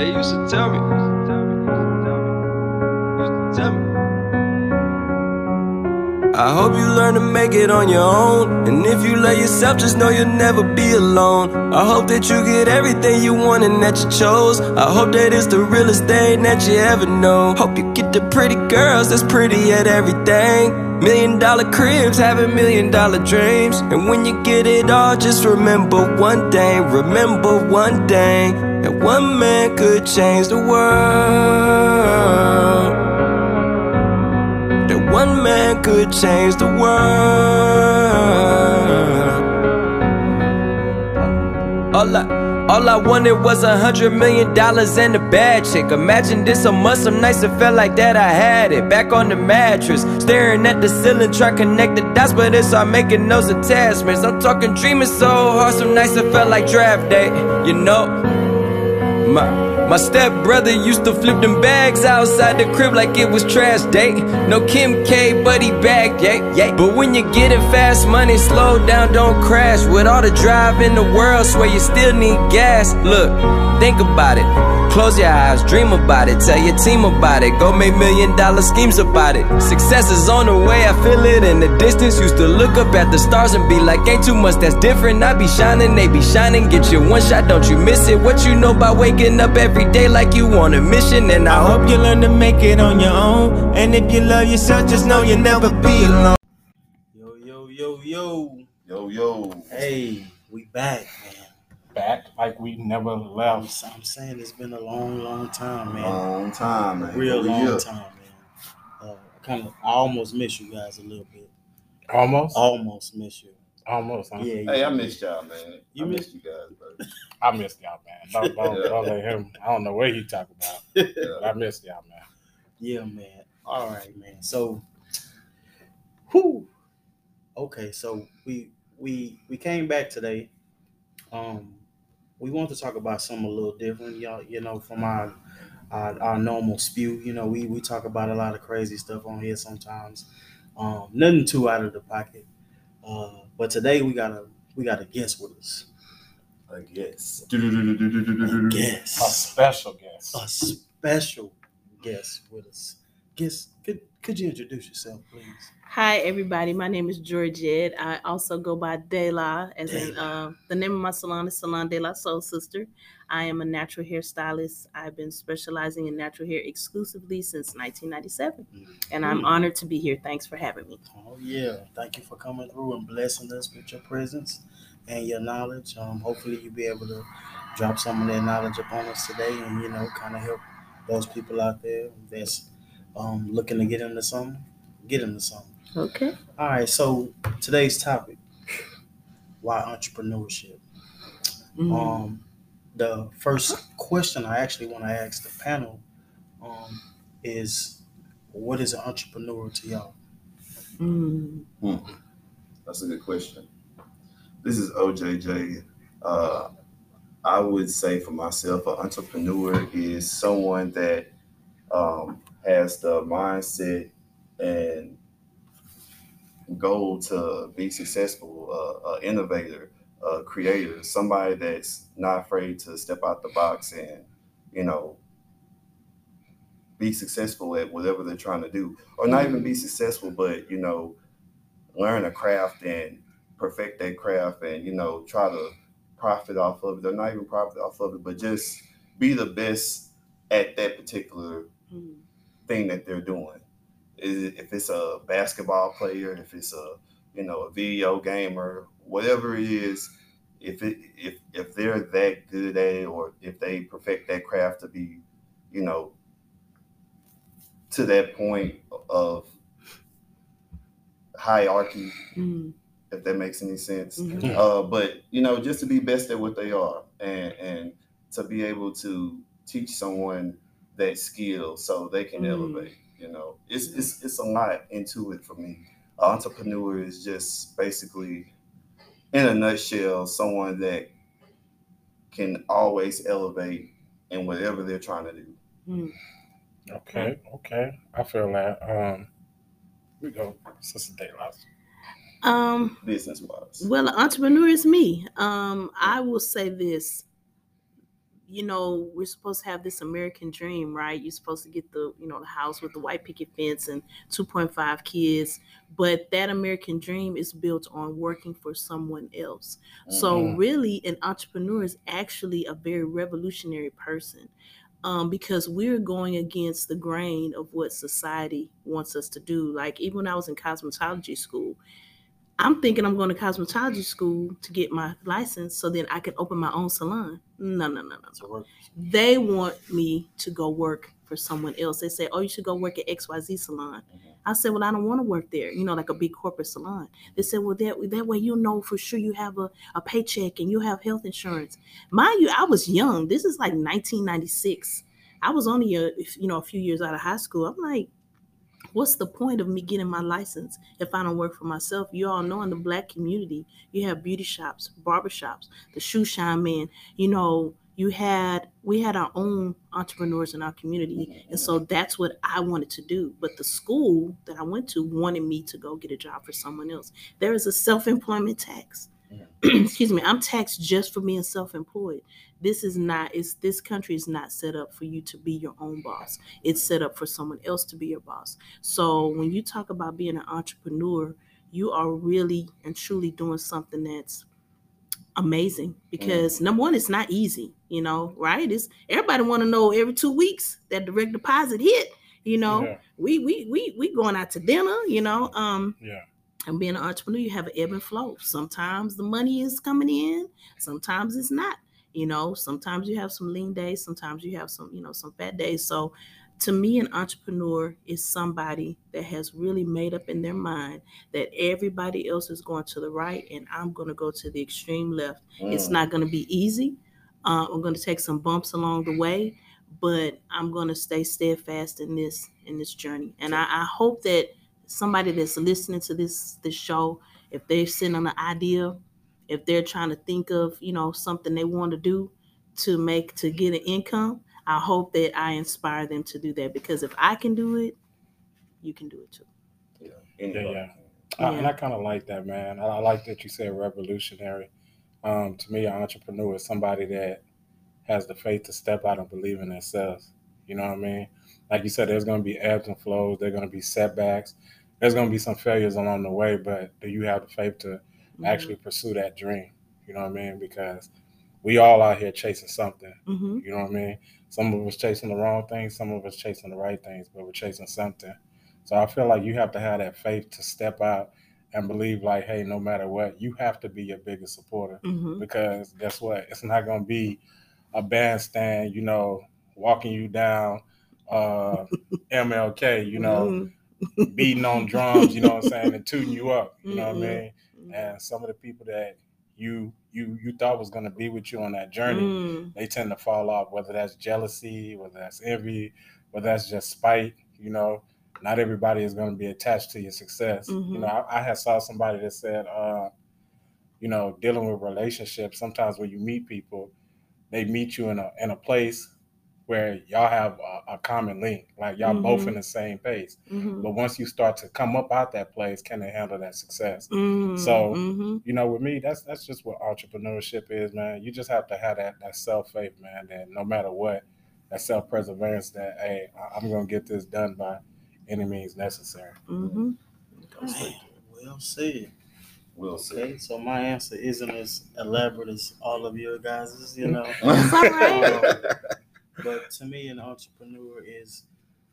They used to tell me. Tell me. I hope you learn to make it on your own. And if you love yourself, just know you'll never be alone. I hope that you get everything you want and that you chose. I hope that it's the realest thing that you ever know. Hope you get the pretty girls that's pretty at everything. Million dollar cribs, having million dollar dreams. And when you get it all, just remember one thing. Remember one thing. That one man could change the world. That one man could change the world. All I, all I wanted was a hundred million dollars and a bad chick. Imagine this a month, some nights it felt like that I had it. Back on the mattress, staring at the ceiling, to connect the dots, but it's all making those attachments. I'm talking dreaming so hard, some nights it felt like draft day. You know, my. My stepbrother used to flip them bags outside the crib like it was trash day. No Kim K, but he yeah, yeah. But when you get it fast money, slow down, don't crash. With all the drive in the world, swear you still need gas. Look, think about it. Close your eyes, dream about it. Tell your team about it. Go make million dollar schemes about it. Success is on the way, I feel it in the distance. Used to look up at the stars and be like, ain't too much that's different. I be shining, they be shining. Get your one shot, don't you miss it. What you know about waking up every day like you on a mission? And I, I hope you learn to make it on your own. And if you love yourself, just know you'll never be alone. Yo, yo, yo, yo. Yo, yo. Hey, we back, man. back like we never I'm, left. I'm saying it's been a long, long time, man. Long time, man. Real long here. time, man. Uh, kind of, I almost miss you guys a little bit. Almost, Almost miss you. Almost. Huh? Yeah. Hey. I missed y'all, man. You I miss- missed you guys, bro. I missed y'all, man. Don't, don't, Yeah. don't let him. I don't know what he talk about. But I missed y'all, man. Yeah, man. All right, man. So, who? Okay, so we we we came back today. Um, we want to talk about something a little different, y'all. You know, from our our, our normal spew. You know, we we talk about a lot of crazy stuff on here sometimes. Um, nothing too out of the pocket. Uh, but today we got a we got a guest with us. I guess. A guest. A special guest. a special guest with us. Guest, could could you introduce yourself, please? Hi, everybody. My name is Georgette. I also go by De La, as in De uh, the name of my salon is Salon De La Soul Sister. I am a natural hairstylist. I've been specializing in natural hair exclusively since 1997, and I'm Mm. honored to be here. Thanks for having me. Oh yeah, thank you for coming through and blessing us with your presence and your knowledge. Um, hopefully you'll be able to drop some of that knowledge upon us today, and you know, kind of help those people out there that's um, looking to get into something, get into something. Okay. All right, so today's topic: why entrepreneurship. Mm. Um, the first question I actually want to ask the panel um, is, what is an entrepreneur to y'all? Mm. That's a good question. This is OJJ. Uh, I would say for myself, an entrepreneur is someone that um, has the mindset and goal to be successful, uh, uh, innovator, uh, creator, somebody that's not afraid to step out the box and, you know, be successful at whatever they're trying to do, or not even be successful, but you know, learn a craft and perfect that craft, and you know, try to profit off of it, or not even profit off of it, but just be the best at that particular Mm. thing that they're doing. Is if it's a basketball player, if it's a you know a video gamer, whatever it is, if it if if they're that good at it, or if they perfect that craft to be, you know, to that point of hierarchy, Mm. if that makes any sense. Mhm. Uh, but you know, just to be best at what they are, and and to be able to teach someone that skill so they can Mm. elevate. You know, it's it's it's a lot into it for me. An entrepreneur is just basically, in a nutshell, someone that can always elevate in whatever they're trying to do. Mm. Okay, okay. I feel that. Um, we go, Sister De La. Um. business wise. Well, an entrepreneur is me. Um, I will say this. You know, we're supposed to have this American dream, right? You're supposed to get the, you know, the house with the white picket fence and 2.5 kids, but that American dream is built on working for someone else. So Mhm. really, an entrepreneur is actually a very revolutionary person. Um, because we're going against the grain of what society wants us to do. Like even when I was in cosmetology school, I'm thinking I'm going to cosmetology school to get my license so then I can open my own salon. No, no, no, no. They want me to go work for someone else. They say, "Oh, you should go work at XYZ salon." Mm-hmm. I said, "Well, I don't want to work there. You know, like a big corporate salon." They said, "Well, that that way you know for sure you have a, a paycheck and you have health insurance." Mind you, I was young. This is like 1996. I was only a you know a few years out of high school. I'm like, what's the point of me getting my license if I don't work for myself? You all know in the black community, you have beauty shops, barber shops, the shoe shine man. You know, you had we had our own entrepreneurs in our community, and so that's what I wanted to do. But the school that I went to wanted me to go get a job for someone else. There is a self-employment tax. Excuse me, I'm taxed just for being self-employed. This is not is this country is not set up for you to be your own boss. It's set up for someone else to be your boss. So when you talk about being an entrepreneur, you are really and truly doing something that's amazing because number one, it's not easy, you know, right? It's everybody want to know every two weeks that direct deposit hit, you know. Yeah. We we we we going out to dinner, you know. Um Yeah. and being an entrepreneur, you have an ebb and flow. Sometimes the money is coming in, sometimes it's not. You know, sometimes you have some lean days, sometimes you have some, you know, some fat days. So to me, an entrepreneur is somebody that has really made up in their mind that everybody else is going to the right and I'm going to go to the extreme left. It's Mm. not going to be easy. Uh, I'm going to take some bumps along the way, but I'm going to stay steadfast in this in this journey. And I, I hope that somebody that's listening to this this show, if they're sitting on an idea, if they're trying to think of you know something they want to do to make to get an income, I hope that I inspire them to do that because if I can do it, you can do it too. Yeah, Yeah, anybody. yeah. I, and I kind of like that, man. I, I like that you said revolutionary. Um, to me, an entrepreneur is somebody that has the faith to step out and believe in themselves. You know what I mean? Like you said, there's going to be ebbs and flows. There's going to be setbacks. There's going to be some failures along the way, but do you have the faith to Mm-hmm. actually pursue that dream? You know what I mean? Because we all out here chasing something. hmm You know what I mean? Some of us chasing the wrong things, some of us chasing the right things, but we're chasing something. So I feel like you have to have that faith to step out and believe, like, hey, no matter what, you have to be your biggest supporter hmm because guess what? It's not going to be a bandstand, you know, walking you down uh, MLK, you know, Mm-hmm. beating on drums, you know what I'm saying, and tooting you up, you know what I Mm-mm. Mean? And some of the people that you you you thought was going to be with you on that journey, Mm. they tend to fall off, whether that's jealousy, whether that's envy, whether that's just spite. You know, not everybody is going to be attached to your success. You Mhm. know, I, I had saw somebody that said, uh, you know, dealing with relationships. Sometimes when you meet people, they meet you in a in a place where y'all have a, a common link, like y'all both Mhm. in the same pace. Mhm. But once you start to come up out that place, can they handle that success? Mm. So- Mhm. you know, with me, that's that's just what entrepreneurship is, man. You just have to have that that self faith, man. That no matter what, that self perseverance. That hey, I- I'm gonna get this done by any means necessary. Mhm. Well said. We'll see. So my answer isn't as elaborate as all of your guys's, you know. It's all right. but to me, an entrepreneur is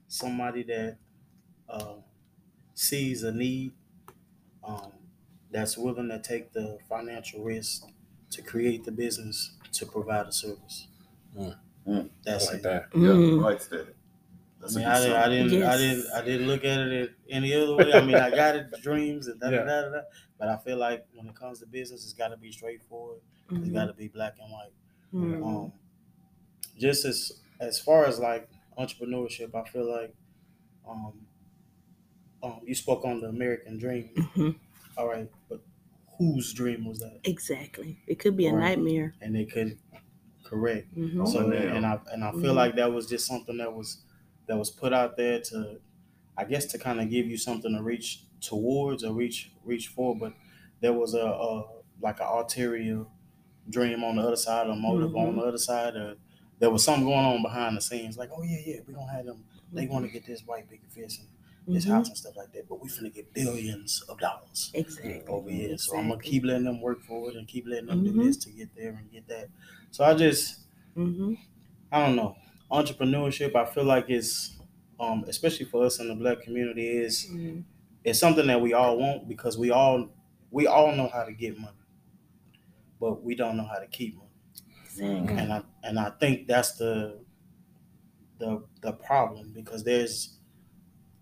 somebody that uh, sees a need, um, that's willing to take the financial risk to create the business to provide a service. Mm. Mm. That's like it. that. Yeah, Mm. right there. I That's mean, a I good didn't, I didn't, I didn't, I didn't look at it any other way. I mean, I got it, dreams and da da Yeah. da da. da. But I feel like when it comes to business, it's got to be straightforward. It's Mhm. got to be black and white. Mhm. um, just as as far as like entrepreneurship, I feel like um, um, you spoke on the American dream. Mhm. All right, but whose dream was that? Exactly. It could be a Right. nightmare. And it could correct. Mhm. Oh, So man. and I and I feel Mhm. like that was just something that was that was put out there to, I guess, to kind of give you something to reach towards or reach reach for. But there was a, a like an ulterior dream on the other side, a motive on Mhm. the other side, or there was something going on behind the scenes. Like, oh yeah, yeah, we gonna have them. They want to get this white big fence and this Mhm. house and stuff like that. But we finna get billions of dollars Exactly. over here. So I'm gonna keep letting them work for it and keep letting them Mhm. do this to get there and get that. So I just Mm-hmm. I don't know. Entrepreneurship, I feel like it's um, especially for us in the black community, is Mm-hmm. it's something that we all want because we all we all know how to get money, but we don't know how to keep money. Exactly. And I and I think that's the the the problem because there's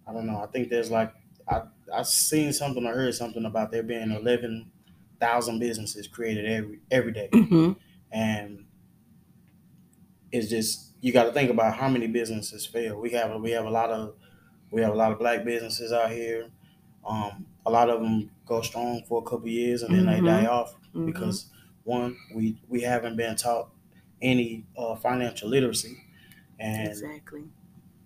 I don't know. I think there's like I I seen something or heard something about there being eleven thousand businesses created every every day Mm-hmm. and it's just you got to think about how many businesses fail. We have we have a lot of we have a lot of black businesses out here. Um, a lot of them go strong for a couple years and then Mhm. they die off Mm-hmm. because one we we haven't been taught any uh, financial literacy, and exactly.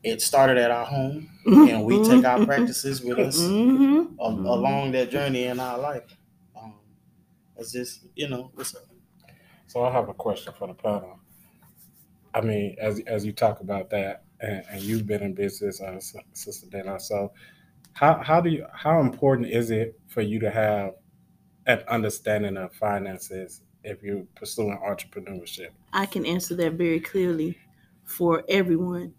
it started at our home, and we take our practices with us Mm-hmm. a- along that journey in our life. Um, it's just you know what's up. So I have a question for the panel. I mean, as as you talk about that, and, and you've been in business, uh, S- Sister Dana. So, how how do you how important is it for you to have an understanding of finances if you're pursuing entrepreneurship? I can answer that very clearly for everyone.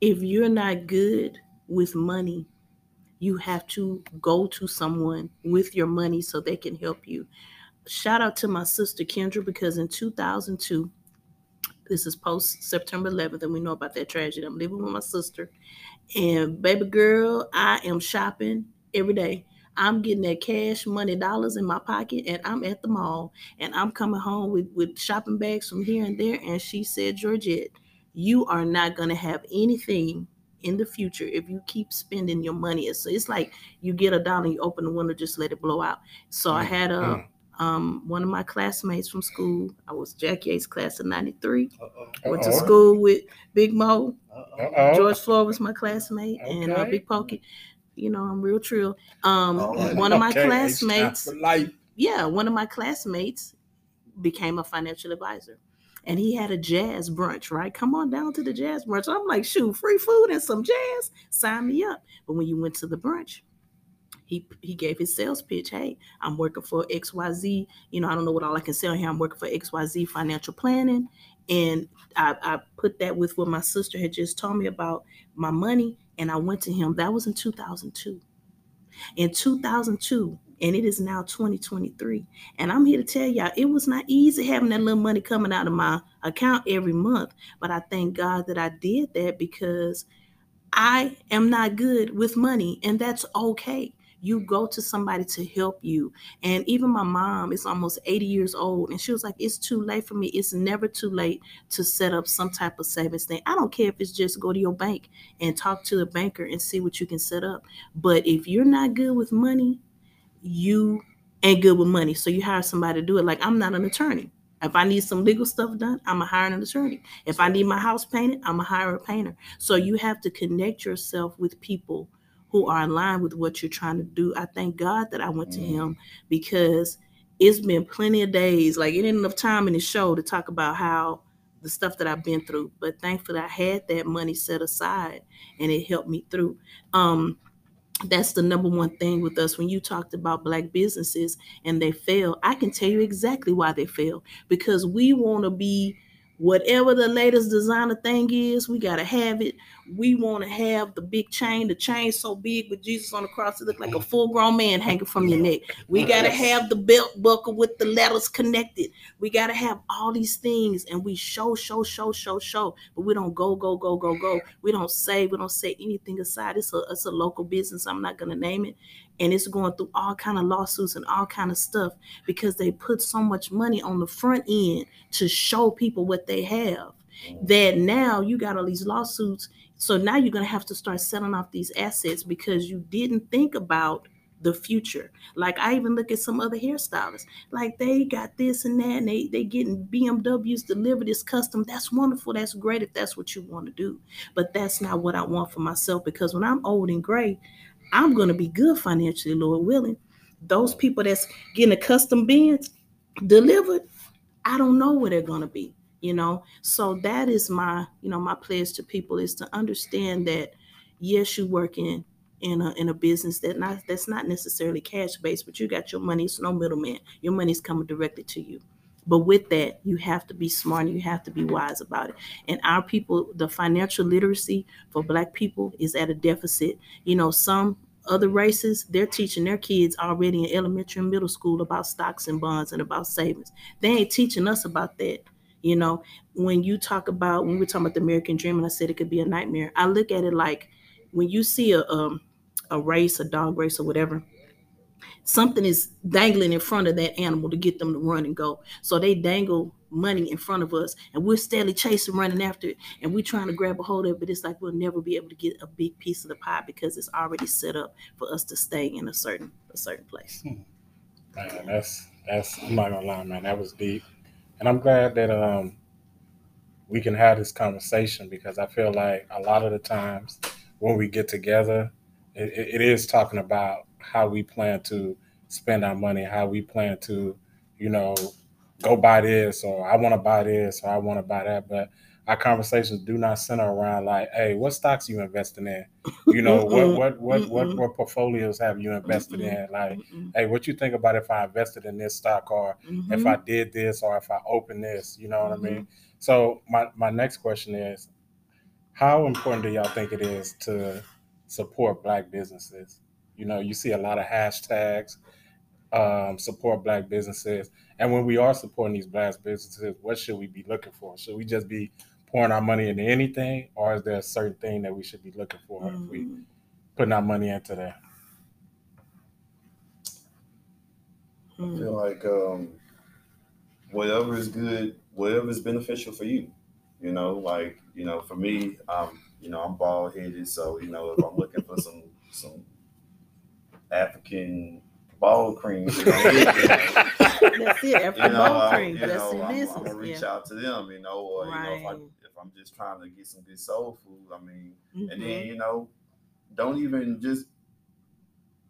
If you're not good with money, you have to go to someone with your money so they can help you. Shout out to my sister Kendra because in 2002, this is post September 11th, and we know about that tragedy. I'm living with my sister, and baby girl, I am shopping every day. I'm getting that cash money dollars in my pocket, and I'm at the mall, and I'm coming home with with shopping bags from here and there. And she said, Georgette, you are not gonna have anything in the future if you keep spending your money. So it's like you get a dollar, you open the window, just let it blow out. So I had a Mm. um one of my classmates from school. I was Jack Yates class of '93. Went to school with Big Moe. Uh-oh. George Floyd was my classmate, and uh, Big Pokey. You know, I'm real trill. Um, All right. one of my Okay, it's classmates, time life. yeah, one of my classmates became a financial advisor. And he had a jazz brunch, right? Come on down to the jazz brunch. I'm like, shoot, free food and some jazz. Sign me up. But when you went to the brunch, he he gave his sales pitch. Hey, I'm working for XYZ. You know, I don't know what all I can sell here. I'm working for XYZ financial planning. And I, I put that with what my sister had just told me about my money. And I went to him. That was in 2002. In 2002, and it is now 2023. And I'm here to tell y'all, it was not easy having that little money coming out of my account every month. But I thank God that I did that because I am not good with money, and that's okay. You go to somebody to help you. And even my mom is almost 80 years old, and she was like, It's too late for me. It's never too late to set up some type of savings thing. I don't care if it's just go to your bank and talk to the banker and see what you can set up. But if you're not good with money, you ain't good with money. So you hire somebody to do it. Like I'm not an attorney. If I need some legal stuff done, I'm a hire an attorney. If I need my house painted, I'm a hire a painter. So you have to connect yourself with people who are in line with what you're trying to do. I thank God that I went to Mm. him because it's been plenty of days. Like it ain't enough time in the show to talk about how the stuff that I've been through. But thankfully I had that money set aside and it helped me through. Um that's the number one thing with us when you talked about black businesses and they fail i can tell you exactly why they fail because we want to be whatever the latest designer thing is we got to have it. We want to have the big chain. The chain so big with jesus on the cross it look like a mm-hmm. full grown man hanging from your neck. We got to have the belt buckle with the letters connected. We got to have all these things and we show show show show show. But we don't go go go go go. We don't say we don't say anything aside. It's a it's a local business. I'm not going to name it and it's going through all kind of lawsuits and all kind of stuff because they put so much money on the front end to show people what they have. Mm. That now you got all these lawsuits so now you're going to have to start selling off these assets because you didn't think about the future. Like i even look at some other hairstylists like they got this and that and they they getting bmws delivered this custom that's wonderful that's great if that's what you want to do. But that's not what i want for myself because when i'm old and gray i'm going to be good financially lord willing. Those people that's getting a custom Benz delivered i don't know where they're going to be you know? So that is my you know my pledge to people is to understand that yes you work working in a in a business that not that's not necessarily cash based but you got your money it's no middleman. Your money's coming directly to you but with that you have to be smart and you have to be wise about it and our people the financial literacy for black people is at a deficit you know some other races they're teaching their kids already in elementary and middle school about stocks and bonds and about savings they ain't teaching us about that you know, when you talk about when we're talking about the American dream, and I said it could be a nightmare. I look at it like when you see a um, a race, a dog race, or whatever. Something is dangling in front of that animal to get them to run and go. So they dangle money in front of us, and we're steadily chasing, running after it, and we're trying to grab a hold of it. But it's like we'll never be able to get a big piece of the pie because it's already set up for us to stay in a certain a certain place. Man, that's that's I'm not gonna lie, man. That was deep and I'm glad that um, we can have this conversation because I feel like a lot of the times when we get together, it, it is talking about how we plan to spend our money, how we plan to, you know, go buy this or I want to buy this or I want to buy that. But our conversations do not center around like, hey, what stocks you investing in? You know, what what what what what portfolios have you invested in? Like, hey, what you think about if I invested in this stock or Mm-hmm. if I did this or if I open this? You know what I mean? So my my next question is, how important do y'all think it is to support black businesses? You know, you see a lot of hashtags um, support black businesses. And when we are supporting these black businesses, what should we be looking for? Should we just be pouring our money into anything, or is there a certain thing that we should be looking for if we Mm-hmm. putting our money into that? I feel like um, whatever is good, whatever is beneficial for you. You know, like you know, for me, um, you know, I'm bald headed, so you know, if I'm looking for some some African bald cream, you know, That's it. you African know, bone I'm, cream. you That's know, I'm, I'm gonna reach yeah. out to them, you know, or you know, if, I, if I'm just trying to get some good soul food, I mean, and Mhm. then you know, don't even just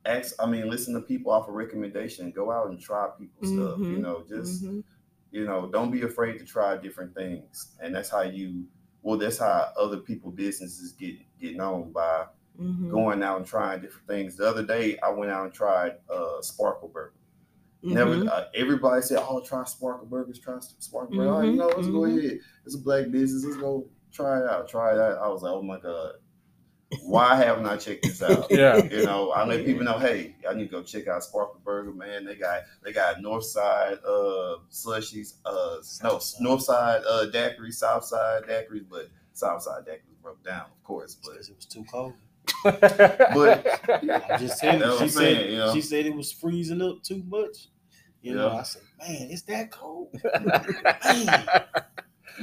ask. I mean, listen to people off a recommendation. Go out and try people's stuff. You Mhm. know, just Mhm. you know, don't be afraid to try different things, and that's how you. Well, that's how other people businesses get get known by Mhm. going out and trying different things. The other day, I went out and tried uh, Sparkle Burger. Never. Mhm. Uh, everybody said, "Oh, try Sparkle Burgers. Try Sparkle Burger." All right, you Mhm, know, let's go mhm. ahead. It's a black business. Let's go try it out. Try it out. I was like, "Oh my god, why haven't I checked this out?" Yeah. You know, I let people know, "Hey, I need to go check out Sparkle Burger, man. They got they got North Side uh slushies, uh no North Side uh daiquiris, South Side daiquiris, but South Side daiquiris broke down, of course, but Because it was too cold. But- I'm just saying. That's She I'm said saying, you she said it was freezing up too much. You know, I said, man, it's that cold.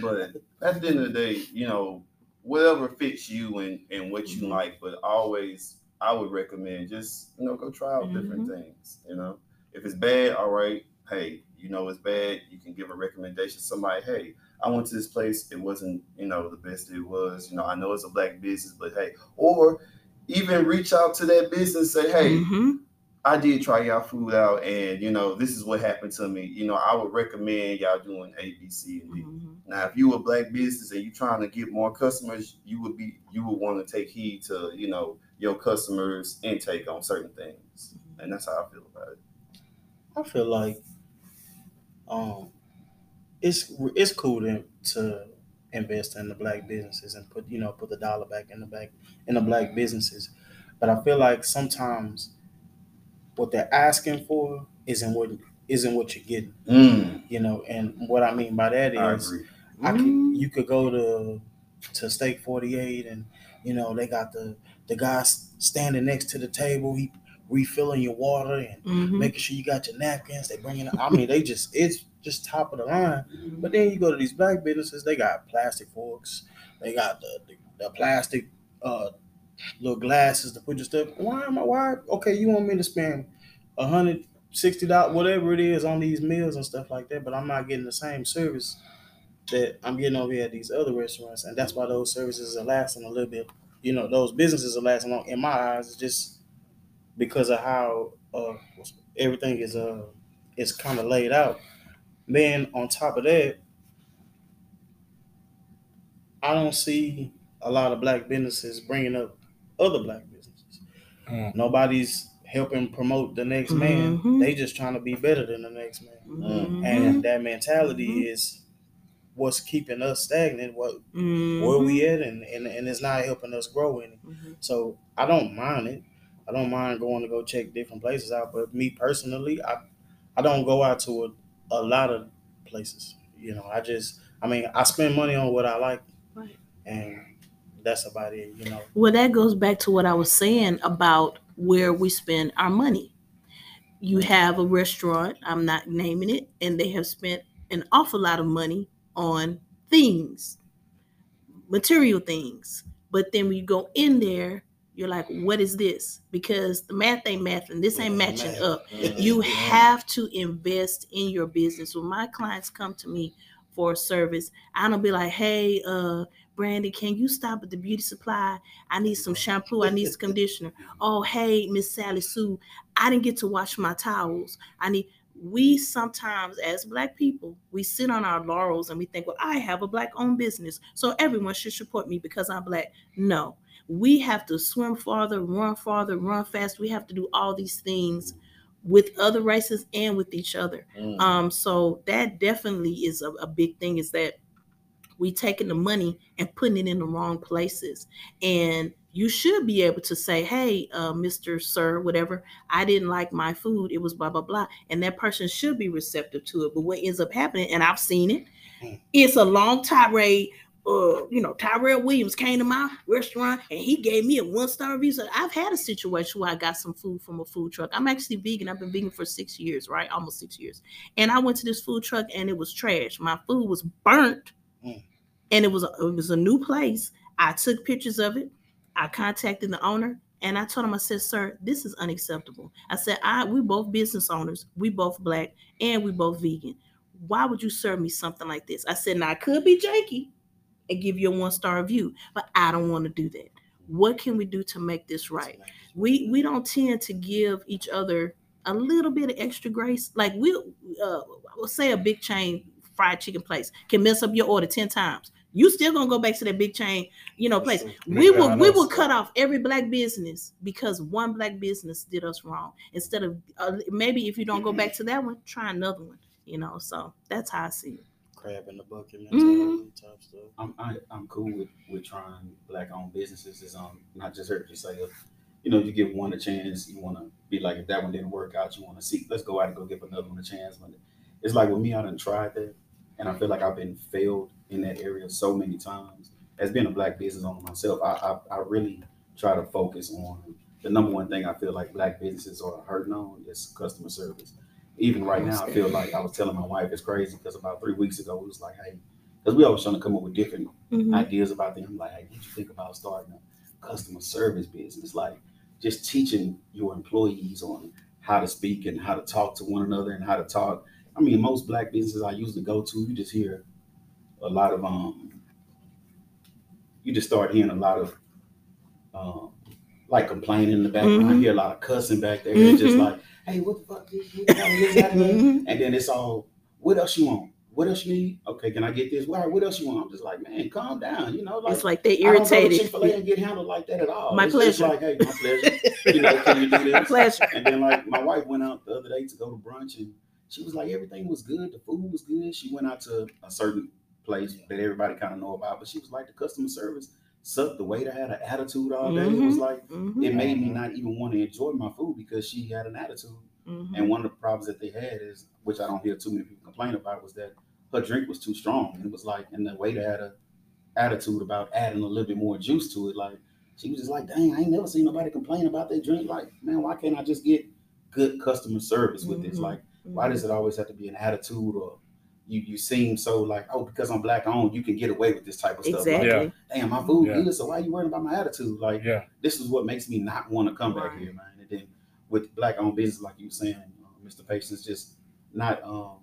But at the end of the day, you know, whatever fits you and, and what you Mhm. like, but always I would recommend just, you know, go try out different Mm-hmm. things. You know, if it's bad, all right, hey, you know it's bad, you can give a recommendation to somebody, hey, I went to this place, it wasn't, you know, the best it was. You know, I know it's a black business, but hey, or even reach out to that business and say, hey, Mhm. I did try y'all food out, and you know, this is what happened to me. You know, I would recommend y'all doing A, B, C, and D. Mhm. Now, if you a black business and you're trying to get more customers, you would be you would want to take heed to you know your customers' intake on certain things, and that's how I feel about it. I feel like um it's it's cool to, to invest in the black businesses and put you know put the dollar back in the back in the black businesses. But I feel like sometimes what they're asking for isn't what isn't what you're getting. Mm, You know, and what I mean by that is I is agree. I Mm-hmm. you could go to to Steak 48 and you know they got the the guy standing next to the table he refilling your water and Mhm. making sure you got your napkins they bringing I mean they just it's just top of the line but then you go to these black businesses they got plastic forks they got the the, the plastic uh little glasses to put your stuff why am I why okay you want me to spend a hundred sixty dollars whatever it is on these meals and stuff like that but I'm not getting the same service that I'm getting over here at these other restaurants, and that's why those services are lasting a little bit. You know, those businesses are lasting long. In my eyes, just because of how uh, everything is uh is kind of laid out. Then on top of that, I don't see a lot of black businesses bringing up other black businesses. Mm. Nobody's helping promote the next man. Mhm. They just trying to be better than the next man. Mhm. And that mentality Mhm. is what's keeping us stagnant, what where Mhm. we at and, and, and it's not helping us grow any. Mhm. So I don't mind it. I don't mind going to go check different places out. But me personally, I I don't go out to a, a lot of places. You know, I just I mean I spend money on what I like, Right. and that's about it. You know, Well, that goes back to what I was saying about where we spend our money. You have a restaurant, I'm not naming it, and they have spent an awful lot of money on things, material things. But then when you go in there, you're like, what is this? Because the math ain't mathing. This ain't matching up. You have to invest in your business. When my clients come to me for a service, I don't be like, hey, uh, Brandy, can you stop at the beauty supply? I need some shampoo. I need some conditioner. Oh, hey, Miss Sally Sue, I didn't get to wash my towels. I need. We sometimes, as Black people, we sit on our laurels and we think, well, I have a Black-owned business, so everyone should support me because I'm Black. No, we have to swim farther, run farther, run fast. We have to do all these things with other races and with each other. Mm. Um, so that definitely is a, a big thing is that we taking the money and putting it in the wrong places. And you should be able to say, hey, uh, Mr. Sir, whatever, I didn't like my food. It was blah, blah, blah. And that person should be receptive to it. But what ends up happening, and I've seen it, Mm. it's a long tirade. Uh, you know, Tyrell Williams came to my restaurant and he gave me a one star review. So I've had a situation where I got some food from a food truck. I'm actually vegan. I've been vegan for six years, right? Almost six years. And I went to this food truck and it was trash. My food was burnt, Mm. and it was a, it was a new place. I took pictures of it. I contacted the owner and I told him, I said, "Sir, this is unacceptable." I said, "I we both business owners, we both black, and we both vegan. Why would you serve me something like this?" I said, "Now I could be janky and give you a one star review, but I don't want to do that. What can we do to make this right?" we we don't tend to give each other a little bit of extra grace. Like we'll uh we'll say a big chain fried chicken place can mess up your order 10 times. You still gonna go back to that big chain, you know, place. We will we will cut off every black business because one black business did us wrong. Instead of uh, maybe if you don't go back to that one, try another one. You know, so that's how I see it. Crab in the bucket mentality type stuff. I'm I, I'm cool with with trying black owned businesses. Is um not just heard you say you know you give one a chance, you want to be like if that one didn't work out, you want to see let's go out and go give another one a chance. But it's like with me, I done tried that, and I feel like I've been failed in that area so many times. As being a black business owner myself, I I, I really try to focus on the number one thing I feel like black businesses are hurting on is customer service. Even right now, I feel like I was telling my wife it's crazy because about three weeks ago it was like, hey, because we always trying to come up with different Mhm. ideas about them. I'm like, hey, what you think about starting a customer service business? Like just teaching your employees on how to speak and how to talk to one another and how to talk. I mean, most black businesses I usually go to, you just hear a lot of um you just start hearing a lot of um like complaining in the background. I Mhm. hear a lot of cussing back there. It's just Mhm. like, hey, what the fuck? This, what the hell is that? Mhm. And then it's all, what else you want? What else you need? Okay, can I get this? Right, what else you want? I'm just like, man, calm down. You know, like It's like they I don't go to irritated. Chick-fil-A and get handled like that at all. My it's pleasure. like, hey, my pleasure. you know, can you do My pleasure. And then like my wife went out the other day to go to brunch and she was like, everything was good. The food was good. She went out to a certain place that everybody kind of know about, but she was like, the customer service sucked. The waiter had an attitude all day. It was Mhm. like, Mhm. it made me not even want to enjoy my food because she had an attitude. Mhm. And one of the problems that they had is, which I don't hear too many people complain about, was that her drink was too strong. And it was like, and the waiter had a attitude about adding a little bit more juice to it. Like she was just like, dang, I ain't never seen nobody complain about their drink. Like, man, why can't I just get good customer service with this? Mhm. Like, why does it always have to be an attitude or you you seem so like, oh, because I'm black owned, you can get away with this type of stuff. exactly? Like, damn, my food Yeah. good, so why are you worrying about my attitude? Like, Yeah. this is what makes me not want to come back here, man. And then with black owned business, like you were saying, uh, Mr. Patience, just not um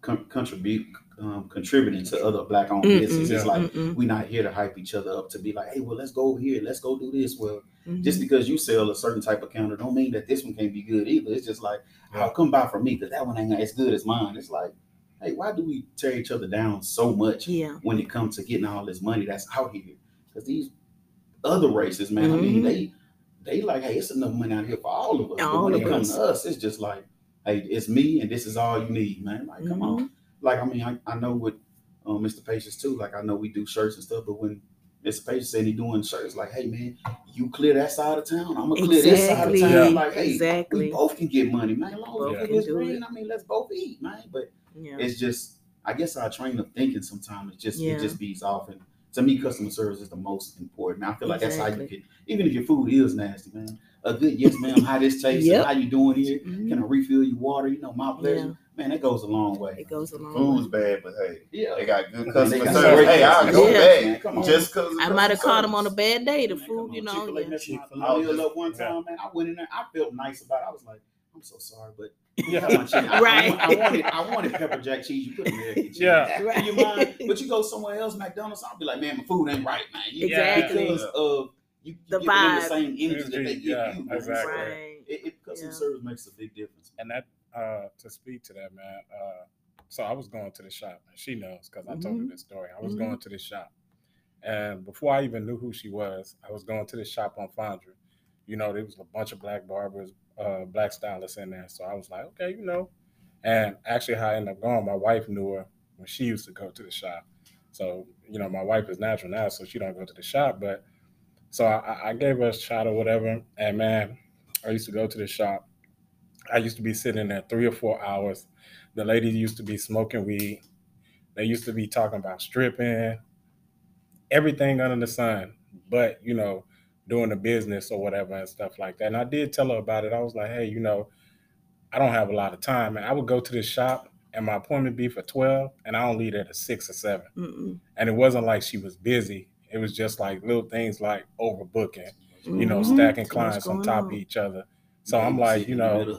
con- contribute um, contributing to other black owned Mm-mm. businesses. It's Yeah. like Mm-mm. we're not here to hype each other up to be like, hey, well, let's go over here, let's go do this. Well, Mhm. just because you sell a certain type of counter, don't mean that this one can't be good either. It's just like, Yeah. oh, come buy from me because that one ain't as good as mine. It's like, hey, why do we tear each other down so much Yeah. when it comes to getting all this money that's out here? Because these other races, man, I mean, Mhm. they they like, hey, it's enough money out here for all of us. but when it comes to us, it's just like, hey, it's me and this is all you need, man. Like, come on. Like, I mean, I, I know with um, Mr. Patience too. Like, I know we do shirts and stuff, but when Mr. Patience said he doing shirts, like, hey man, you clear that side of town, I'm gonna clear this side of Exactly. town. Yeah. Like, hey, Exactly. we both can get money, man. Long Both as we can do it. I mean, let's both eat, man. But Yeah. it's just I guess our train of thinking sometimes it just Yeah. it just beats off and to me customer service is the most important. I feel like that's how you Exactly. can even if your food is nasty, man. A good yes ma'am, how this tastes, Yep. how you doing here? Mhm. Can I refill your water? You know, my pleasure. Yeah. Man, that goes a long way. It goes a long way. Food's way. bad, but hey, Yeah. they got good They customer service. great Hey, I'll go Yeah. back Man, come on. just because. I might have caught him on a bad day. The Man, food, you know. Chick-fil-A Yeah. messed my Chick-fil-A. meal up one Yeah. time, man. I went in there. I felt nice about it. I was like, I'm so sorry, but Yeah. got my chicken. I- I, Right. I, wanted, I wanted pepper jack cheese. You put American cheese. Yeah. Do you mind? But you go somewhere else, McDonald's. I'll be like, man, my food ain't right, man. You, Exactly. Because of you, you The give them vibe. the same energy that they give Yeah, you. man. exactly. Right. It, it customer Yeah. service makes a big difference. And that uh to speak to that, man. Uh so I was going to the shop, and she knows because I told her Mhm. this story. I was Mhm. going to the shop, and before I even knew who she was, I was going to the shop on Fondren. You know, there was a bunch of black barbers, uh, black stylists in there. So I was like, okay, you know. And actually, how I ended up going, my wife knew her when she used to go to the shop. So you know, my wife is natural now, so she don't go to the shop. But so I, I gave her a shot or whatever, and man, I used to go to the shop. I used to be sitting there three or four hours. The ladies used to be smoking weed. They used to be talking about stripping, everything under the sun, but you know, doing the business or whatever and stuff like that. And I did tell her about it. I was like, hey, you know, I don't have a lot of time. And I would go to the shop and my appointment be for 12 and I don't leave at six or seven. Mm-mm. And it wasn't like she was busy. It was just like little things like overbooking, you know, Mhm. stacking clients on top on. of each other. So I'm like, you know.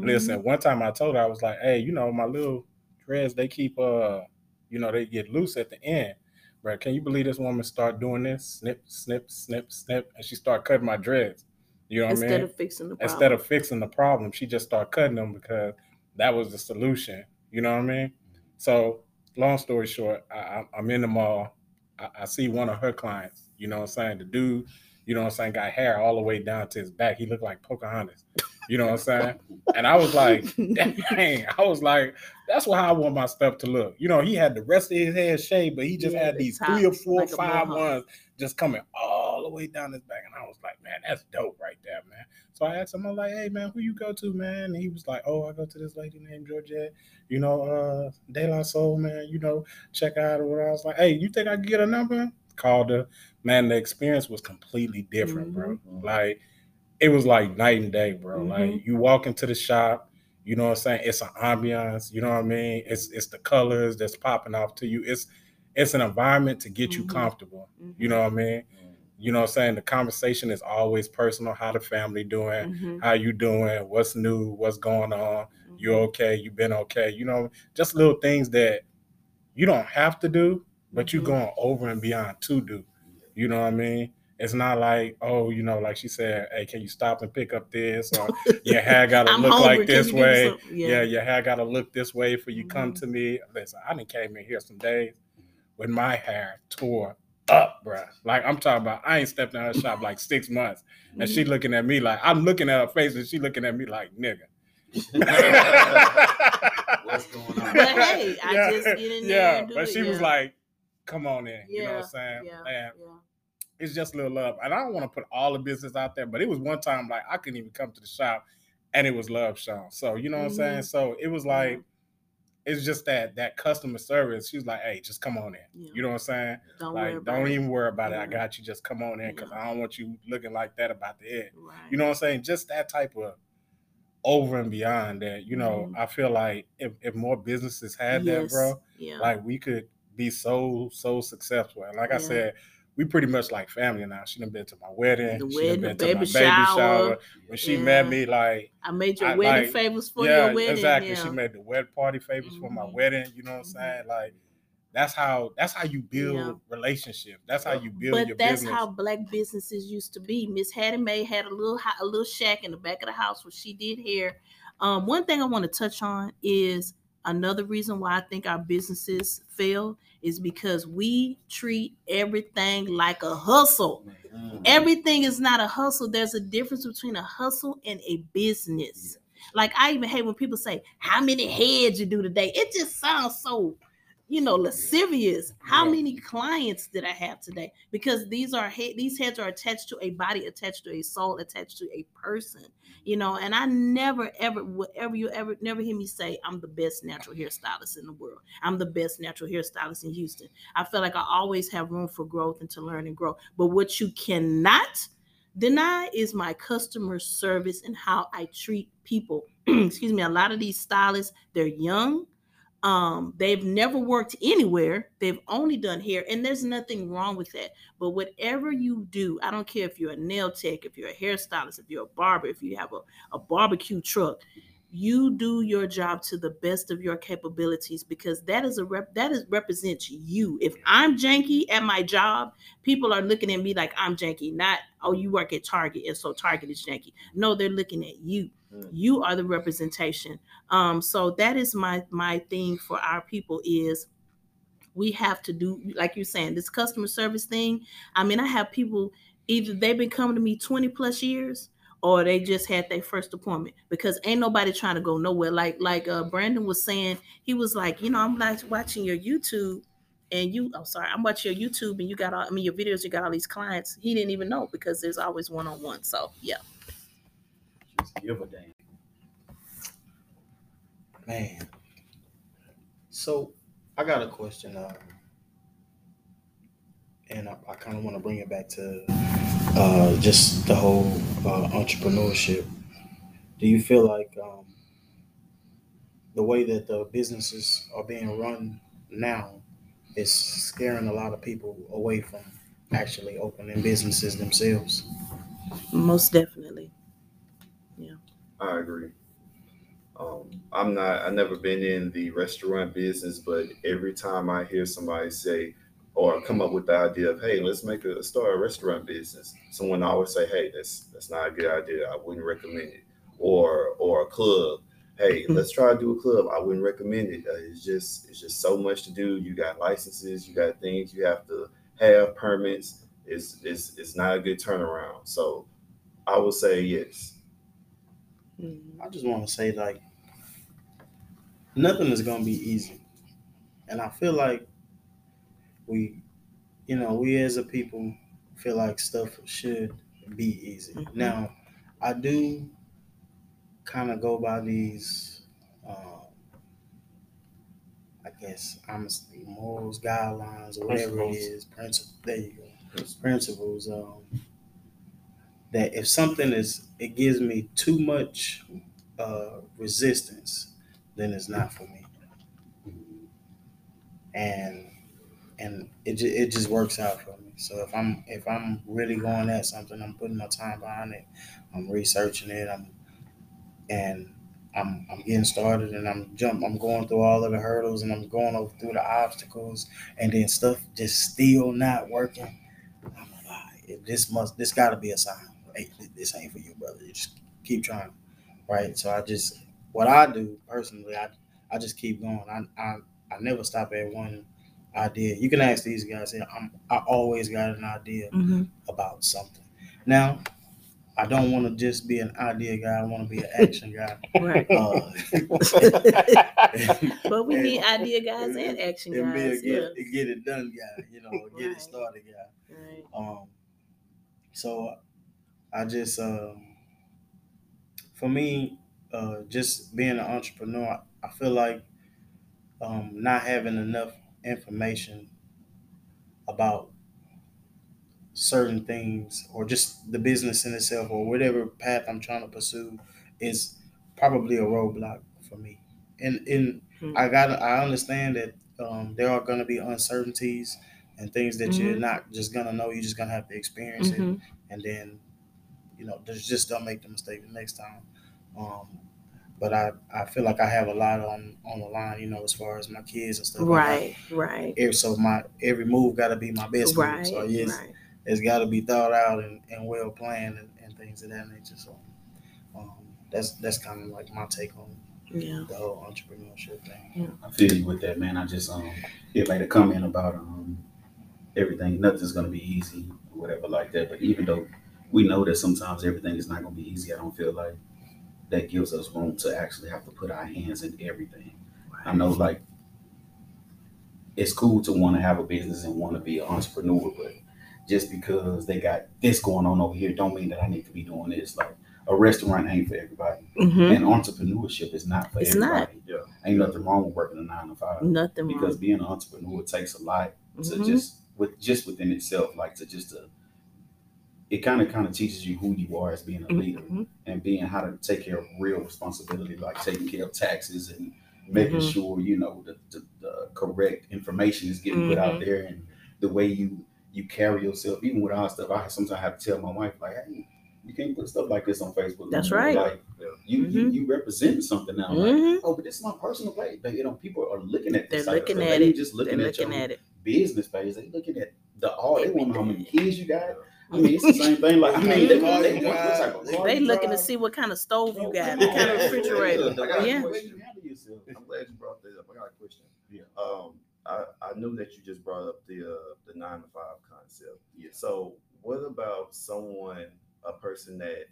Listen, one time I told her I was like, "Hey, you know, my little dreads they keep uh, you know, they get loose at the end, bro. Can you believe this woman start doing this? Snip, snip, snip, snip, and she start cutting my dreads. You know what I mean? Instead mean? of fixing the problem. Instead of fixing the problem, she just started cutting them because that was the solution. You know what I mean? So, long story short, I, I- I'm in the mall. I, I see one of her clients. You know what I'm saying? The dude, you know what I'm saying, got hair all the way down to his back. He looked like Pocahontas. You know what I'm saying? And I was like, dang, I was like, that's what I want my stuff to look. You know, he had the rest of his head shaved, but he just Yeah, had the these top, three or four, like five ones just coming all the way down his back. And I was like, man, that's dope right there, man. So I asked him, I'm like, hey man, who you go to, man? And he was like, oh, I go to this lady named Georgette, you know, uh, De La Soul, man, you know, check out or. I was like, hey, you think I can get a number? Called her. Man, the experience was completely different, bro. Mhm. Like, it was like night and day, bro. Mhm. Like you walk into the shop, you know what I'm saying? It's an ambiance, you know what I mean? It's it's the colors that's popping off to you. It's it's an environment to get you Mhm. comfortable. You know what I mean? You know what I'm saying? The conversation is always personal. How the family doing? How you doing? What's new? What's going on? You okay? You been okay? You know, just little things that you don't have to do, but you're going over and beyond to do. You know what I mean? It's not like, oh, you know, like she said, hey, can you stop and pick up this? Or your hair gotta look hungry, like this you give me way. some- Yeah. your hair gotta look this way for you come Mhm. to me. Listen, I didn't came in here some days with my hair tore up, bruh. Like I'm talking about, I ain't stepped in her shop like six months, and she Mhm. looking at me like I'm looking at her face, and she looking at me like nigga. What's going on? But hey, I just get in there yeah, and do but it, she was yeah. like, "Come on in," you know what I'm saying? yeah, And yeah. it's just a little love, and I don't want to put all the business out there, but it was one time like I couldn't even come to the shop, and it was love shown. So you know what I'm saying? So it was Yeah. like. It's just that that customer service. She was like, "Hey, just come on in." Yeah. You know what I'm saying? Don't worry like, don't even worry about it. I got you. Just come on in because Yeah. I don't want you looking like that about the head. Right. You know what I'm saying? Just that type of over and beyond that. You know, Mhm. I feel like if, if more businesses had that, bro, Yeah. like we could be so so successful. And like I said, we pretty much like family now. She done been to my wedding. The she wedding, the been to my baby shower. shower. When she met me, like I made your I wedding like- favors for yeah, your wedding. exactly. Yeah. She made the wedding party favors for my Mhm. wedding. You know what I'm Mhm. saying? Like that's how that's how you build Yeah. relationships. That's how you build but that's business. how black businesses used to be. Miss Hattie Mae had a little a little shack in the back of the house where she did hair. Um, one thing I want to touch on is Another reason why I think our businesses fail is because we treat everything like a hustle. Mm. Everything is not a hustle. There's a difference between a hustle and a business. Like I even hate when people say, "How many heads you do today?" It just sounds so, you know, lascivious. How Yeah. many clients did I have today? Because these are he- these heads are attached to a body, attached to a soul, attached to a person. You know, and I never ever whatever you ever never hear me say I'm the best natural hairstylist in the world. I'm the best natural hairstylist in Houston. I feel like I always have room for growth and to learn and grow. But what you cannot deny is my customer service and how I treat people. Excuse me. A lot of these stylists, they're young. Um, they've never worked anywhere. They've only done hair, and there's nothing wrong with that. But whatever you do, I don't care if you're a nail tech, if you're a hairstylist, if you're a barber, if you have a, a barbecue truck, you do your job to the best of your capabilities because that is a rep that is represents you. If I'm janky at my job, people are looking at me like I'm janky, not oh you work at Target and so Target is janky. No, they're looking at you. Mm. You are the representation. Um, so that is my my thing for our people is we have to do like you're saying this customer service thing. I mean, I have people either they've been coming to me 20 plus years or they just had their first appointment because ain't nobody trying to go nowhere. Like like uh Brandon was saying, he was like, you know, I'm like watching your YouTube and you I'm sorry, I'm watching your YouTube and you got all I mean your videos, you got all these clients. He didn't even know because there's always one on one. So yeah. Just give a damn. Man. So I got a question, uh, and I, I kind of want to bring it back to uh, just the whole uh, entrepreneurship. Do you feel like um, the way that the businesses are being run now is scaring a lot of people away from actually opening businesses themselves? Most definitely. I agree. Um, I'm not. I never been in the restaurant business, but every time I hear somebody say or come up with the idea of, "Hey, let's make a start a restaurant business," someone always say, "Hey, that's that's not a good idea. I wouldn't recommend it." Or or a club. Hey, let's try to do a club. I wouldn't recommend it. Uh, it's just it's just so much to do. You got licenses. You got things you have to have permits. It's it's it's not a good turnaround. So I would say yes. Mhm. I just want to say like nothing is gonna be easy, and I feel like we, you know, we as a people feel like stuff should be easy. Mhm. Now, I do kind of go by these, um, I guess, honesty, morals, guidelines, or whatever Principles. it is. Principle. There you go. Principles. Um, that if something is, it gives me too much uh, resistance, then it's not for me. And and it ju- it just works out for me. So if I'm if I'm really going at something, I'm putting my time behind it. I'm researching it. I'm and I'm I'm getting started and I'm jump I'm going through all of the hurdles and I'm going over through the obstacles and then stuff just still not working. I'm like, "All right, this must this got to be a sign. Hey, this ain't for you, brother. You just keep trying, right? So I just what I do personally, I I just keep going. I I, I never stop at one idea. You can ask these guys. yeah, I'm I always got an idea Mhm. about something. Now, I don't want to just be an idea guy. I want to be an action guy. Right. Uh, But we need idea guys and action and be a guys. get, Yeah. get it done guy. You know, get Right. it started guy. Right. Um, so I just, um, for me, uh, just being an entrepreneur, I feel like um, not having enough information about certain things or just the business in itself or whatever path I'm trying to pursue is probably a roadblock for me. And and Hmm. I got I understand that um, there are going to be uncertainties and things that you're Mhm. not just gonna know. You're just gonna have to experience it, Mhm. and then you know just just don't make the mistake the next time. Um, but I, I feel like I have a lot on on the line, you know, as far as my kids and stuff. like. Right. Right. Every, so my every move got to be my best Right. move. So yes, Right. it's got to be thought out and, and well planned and, and things of that nature. So um, that's that's kind of like my take on Yeah. the whole entrepreneurship thing. I feel you with that, man. I just um it made a comment about um everything, nothing's gonna be easy or whatever like that. But even though we know that sometimes everything is not gonna be easy, I don't feel like that gives us room to actually have to put our hands in everything. I know like it's cool to want to have a business and want to be an entrepreneur, but just because they got this going on over here don't mean that I need to be doing this. Like a restaurant ain't for everybody. hmm And entrepreneurship is not for It's not. everybody. Yeah. Ain't nothing wrong with working a nine to five Nothing because wrong. being an entrepreneur takes a lot to Mhm. just with just within itself, like to just to it kind of kind of teaches you who you are as being a leader Mhm. and being how to take care of real responsibility, like taking care of taxes and making Mhm. sure you know the, the, the correct information is getting put Mm-hmm. out there and the way you you carry yourself. Even with our stuff, I sometimes have to tell my wife like, hey. You can't put stuff like this on Facebook. That's no more. right. Like you, you, you represent something now. Like, Mhm. oh, but this is my personal page. But you know, people are looking at this. They're this. type of looking at They it. Just They're looking at looking your at it. business page. They're looking at the all. They want to know how many kids you got. I mean, it's the same thing. Like I mean, they, Car they, you what, what type of drive. car They you looking to see what kind of stove you got, what kind of refrigerator. I got Yeah. The way you handle yourself. I'm glad you brought that up. I got a question. Yeah. Um, I, I knew that you just brought up the uh, the nine to five concept. Yeah. So what about someone, a person that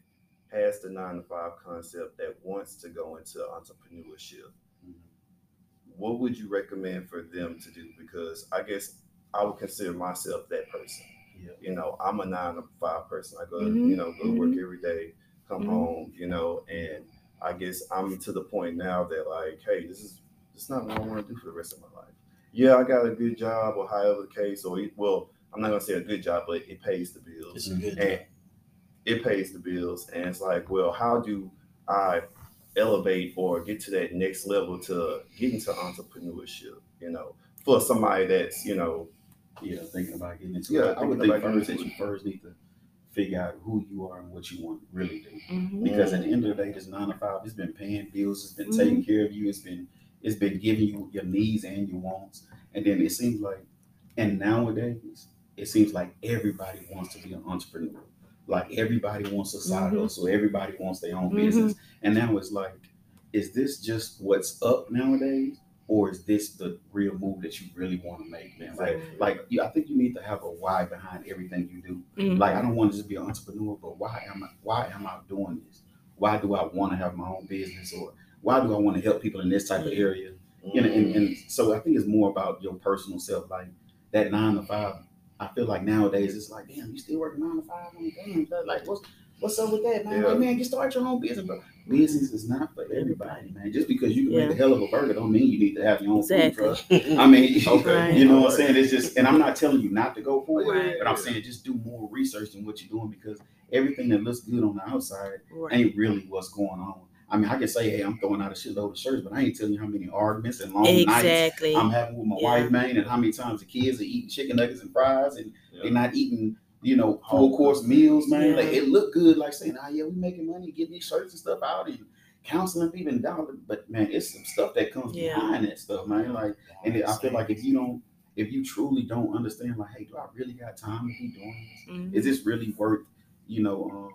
has the nine to five concept that wants to go into entrepreneurship? Mhm. What would you recommend for them to do? Because I guess I would consider myself that person. Yeah. You know, I'm a nine to five person. I go, Mhm, you know, go to work every day, come Mhm. home, you know, and I guess I'm to the point now that like, hey, this is this is not what I want to do for the rest of my life. Yeah, I got a good job or however the case, or well, I'm not gonna say a good job, but it pays the bills It's a good and it pays the bills. And it's like, well, how do I elevate or get to that next level to get into entrepreneurship? You know, for somebody that's you know, Yeah, thinking about getting into Yeah, it. I would think about first that you first need to figure out who you are and what you want to really do. Mhm. Because at the end of the day, this nine to five, it's been paying bills, it's been Mhm. taking care of you, it's been it's been giving you your needs and your wants. And then it seems like, and nowadays, it seems like everybody wants to be an entrepreneur. Like everybody wants a side Mhm. hustle, everybody wants their own Mhm. business. And now it's like, is this just what's up nowadays? Or is this the real move that you really want to make, man? Like, Exactly. like you, I think you need to have a why behind everything you do. Mhm. Like I don't want to just be an entrepreneur, but why am I why am I doing this? Why do I want to have my own business or why do I want to help people in this type of area? You know, and, and so I think it's more about your personal self, like that nine to five. I feel like nowadays it's like, damn, you still working nine to five? I mean, damn, like what's what's up with that, man? Yeah. Like, man, you start your own business, bro. Business is not for everybody, man. Just because you can Yeah. make a hell of a burger don't mean you need to have your own Exactly. food truck. I mean, Right. you know what I'm saying? It's just, and I'm not telling you not to go for it, Right. but I'm saying just do more research than what you're doing because everything that looks good on the outside Right. ain't really what's going on. I mean, I can say, hey, I'm throwing out a shitload of shirts, but I ain't telling you how many arguments and long nights Exactly. I'm having with my Yeah. wife, man, and how many times the kids are eating chicken nuggets and fries and Yeah. they're not eating, you know, full course meals, man. Yeah. Like it looked good, like saying, oh yeah, we making money, getting these shirts and stuff out and counseling people and down, but man, it's some stuff that comes Yeah. behind that stuff, man. Like, and I feel like if you don't, if you truly don't understand, like, hey, do I really got time to be doing this? Mhm. Is this really worth, you know, um,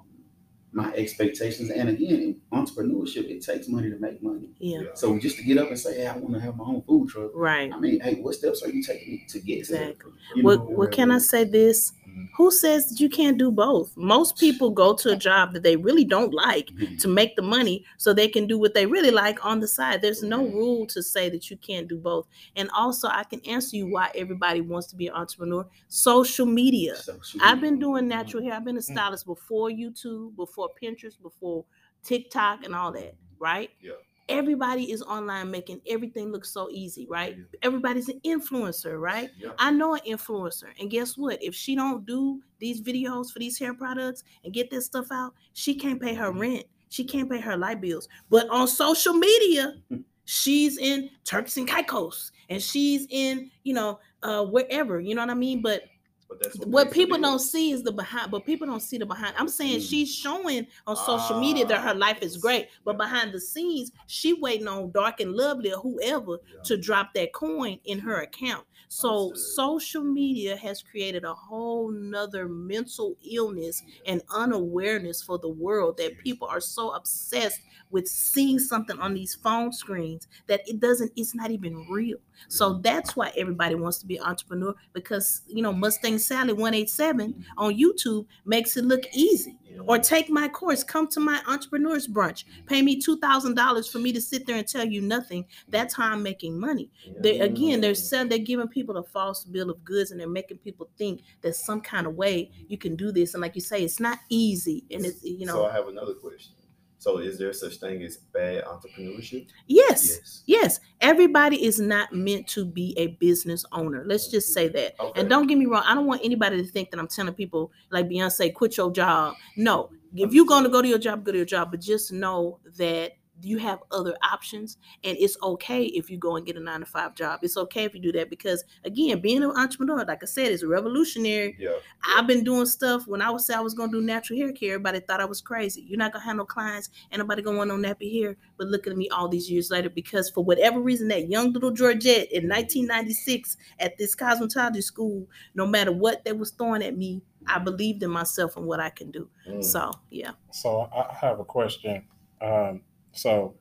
my expectations? And again, entrepreneurship, it takes money to make money. Yeah. So just to get up and say, hey, I want to have my own food truck. Right. I mean, hey, what steps are you taking to get Exactly. to that? You What what can I say this? Mhm. Who says that you can't do both? Most people go to a job that they really don't like Mhm. to make the money so they can do what they really like on the side. There's no rule to say that you can't do both. And also I can answer you why everybody wants to be an entrepreneur. Social media. So, shoot. I've been doing natural hair. I've been a stylist before YouTube, before Pinterest, before TikTok and all that, right? Yeah. Everybody is online making everything look so easy, right? Yeah. Everybody's an influencer, right? Yeah. I know an influencer, and guess what? If she don't do these videos for these hair products and get this stuff out, she can't pay her rent. She can't pay her light bills. But on social media, she's in Turks and Caicos, and she's in, you know, uh, wherever. You know what I mean? But But that's what the people don't see is the behind but people don't see the behind. I'm saying Mm. she's showing on social media that her life is Ah, great but behind the scenes she waiting on dark and lovely or whoever Yeah. to drop that coin in her account. So Understood. social media has created a whole nother mental illness and unawareness for the world that people are so obsessed with seeing something on these phone screens that it doesn't it's not even real. So that's why everybody wants to be an entrepreneur because you know Mustang Sally 187 on YouTube makes it look easy. Or take my course, come to my entrepreneurs brunch, pay me two thousand dollars for me to sit there and tell you nothing. That's how I'm making money. They again, they're selling, they're giving people a false bill of goods, and they're making people think that some kind of way you can do this. And like you say, it's not easy, and it's you know. So I have another question. So is there such thing as bad entrepreneurship? yes, Yes. yes, everybody is not meant to be a business owner. Let's just say mm-hmm. that. Okay. And don't get me wrong, I don't want anybody to think that I'm telling people like Beyonce, quit your job. No, if you're going to go to your job, go to your job, but just know that you have other options and it's okay if you go and get a nine to five job. It's okay if you do that because again, being an entrepreneur, like I said, is revolutionary. Yeah. I've been doing stuff when I was say I was gonna do natural hair care, everybody thought I was crazy. You're not gonna have no clients, and nobody gonna want no nappy hair. But look at me all these years later, because for whatever reason, that young little Georgette in 1996 at this cosmetology school, no matter what they was throwing at me, I believed in myself and what I can do. Mm. So yeah. So I I have a question. Um, so,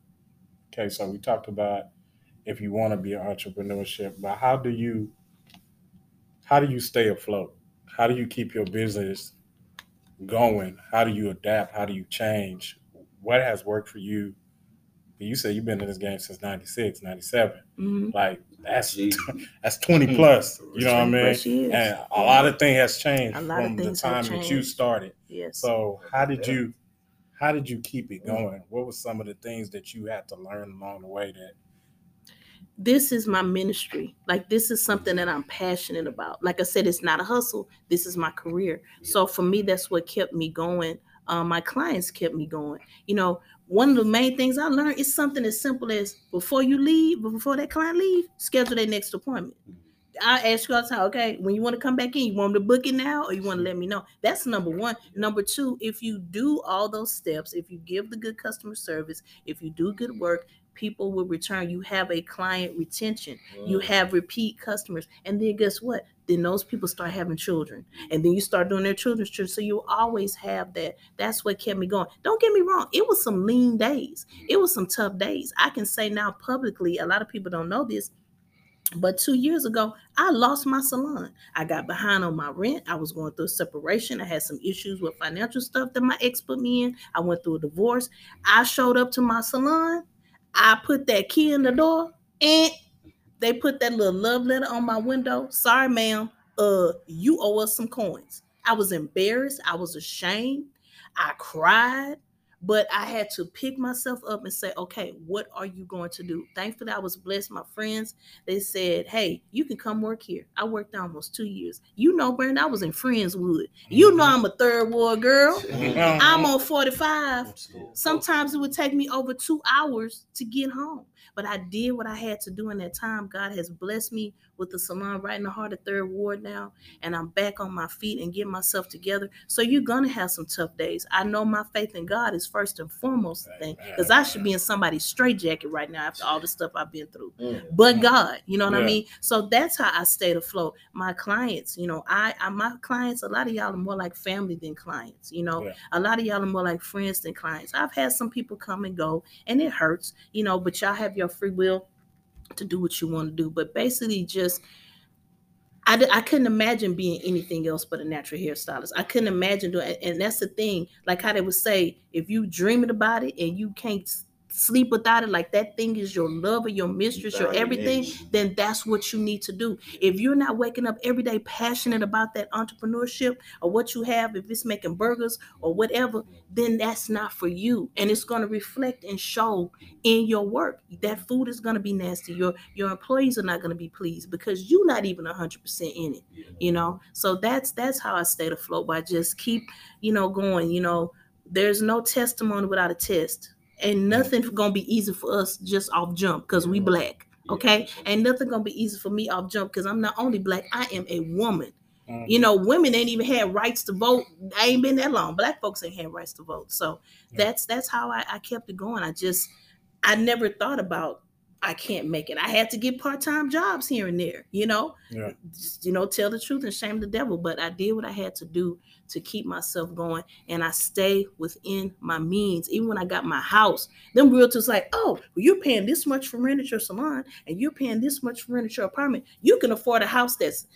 okay, so we talked about if you want to be an entrepreneurship, but how do you how do you stay afloat? How do you keep your business going? How do you adapt? How do you change? What has worked for you? You said you've been in this game since 96, 97. Mhm. Like that's Gee. that's 20 plus. You know what I mean? And a lot of things has changed A lot of from the time that you started. Yes. So how did Yeah. you how did you keep it going? What were some of the things that you had to learn along the way that this is my ministry. Like this is something that I'm passionate about. Like I said, it's not a hustle. This is my career. So for me, that's what kept me going. Um, my clients kept me going. You know, one of the main things I learned is something as simple as before you leave, before that client leave, schedule their next appointment. I ask you all the time, okay, when you want to come back in, you want me to book it now or you want to let me know? That's number one. Number two, if you do all those steps, if you give the good customer service, if you do good work, people will return. You have a client retention, you Mm. have repeat customers. And then guess what? Then those people start having children. And then you start doing their children's children. So you always have that. That's what kept me going. Don't get me wrong, it was some lean days, it was some tough days. I can say now publicly, a lot of people don't know this. But two years ago, I lost my salon. I got behind on my rent. I was going through separation. I had some issues with financial stuff that my ex put me in. I went through a divorce. I showed up to my salon. I put that key in the door, and they put that little love letter on my window. Sorry, ma'am. Uh, you owe us some coins. I was embarrassed. I was ashamed. I cried. But I had to pick myself up and say, okay, what are you going to do? Thankfully, I was blessed. My friends, they said, hey, you can come work here. I worked there almost two years. You know, Brandon, I was in Friendswood. You know, mm-hmm. I'm a third ward girl. Mm-hmm. I'm on 45. Sometimes it would take me over two hours to get home. But I did what I had to do in that time. God has blessed me with the salon right in the heart of Third Ward now. And I'm back on my feet and getting myself together. So you're to have some tough days. I know my faith in God is first and foremost the thing. Because I should be in somebody's straitjacket right now after all the stuff I've been through Mm. but God, you know what I mean? So that's how I stayed afloat. My clients, you know, I, I my clients, a lot of y'all are more like family than clients, you know. Yeah. A lot of y'all are more like friends than clients. I've had some people come and go and it hurts, you know, but y'all have your free will to do what you want to do. But basically just I, I couldn't imagine being anything else but a natural hairstylist. I couldn't imagine doing and that's the thing, like how they would say, if you dreaming about it and you can't sleep without it, like that thing is your lover, your mistress, your everything, then that's what you need to do. If you're not waking up every day passionate about that entrepreneurship or what you have, if it's making burgers or whatever, then that's not for you. And it's going to reflect and show in your work. That food is going to be nasty. Your your employees are not going to be pleased because you're not even 100% in it you know so that's that's how i stayed afloat by just keep you know going you know there's no testimony without a test and nothing gonna be easy for us just off jump because we black okay and nothing gonna be easy for me off jump because i'm not only black i am a woman. You mm-hmm. know, women ain't even had rights to vote. I ain't been that long. Black folks ain't had rights to vote. So Yeah. that's that's how I, I kept it going. I just I never thought about I can't make it. I had to get part time jobs here and there. You know, Yeah. You know, tell the truth and shame the devil. But I did what I had to do to keep myself going, and I stay within my means. Even when I got my house, them realtors like, oh, well, you're paying this much for rent at your salon, and you're paying this much for rent at your apartment. You can afford a house that's,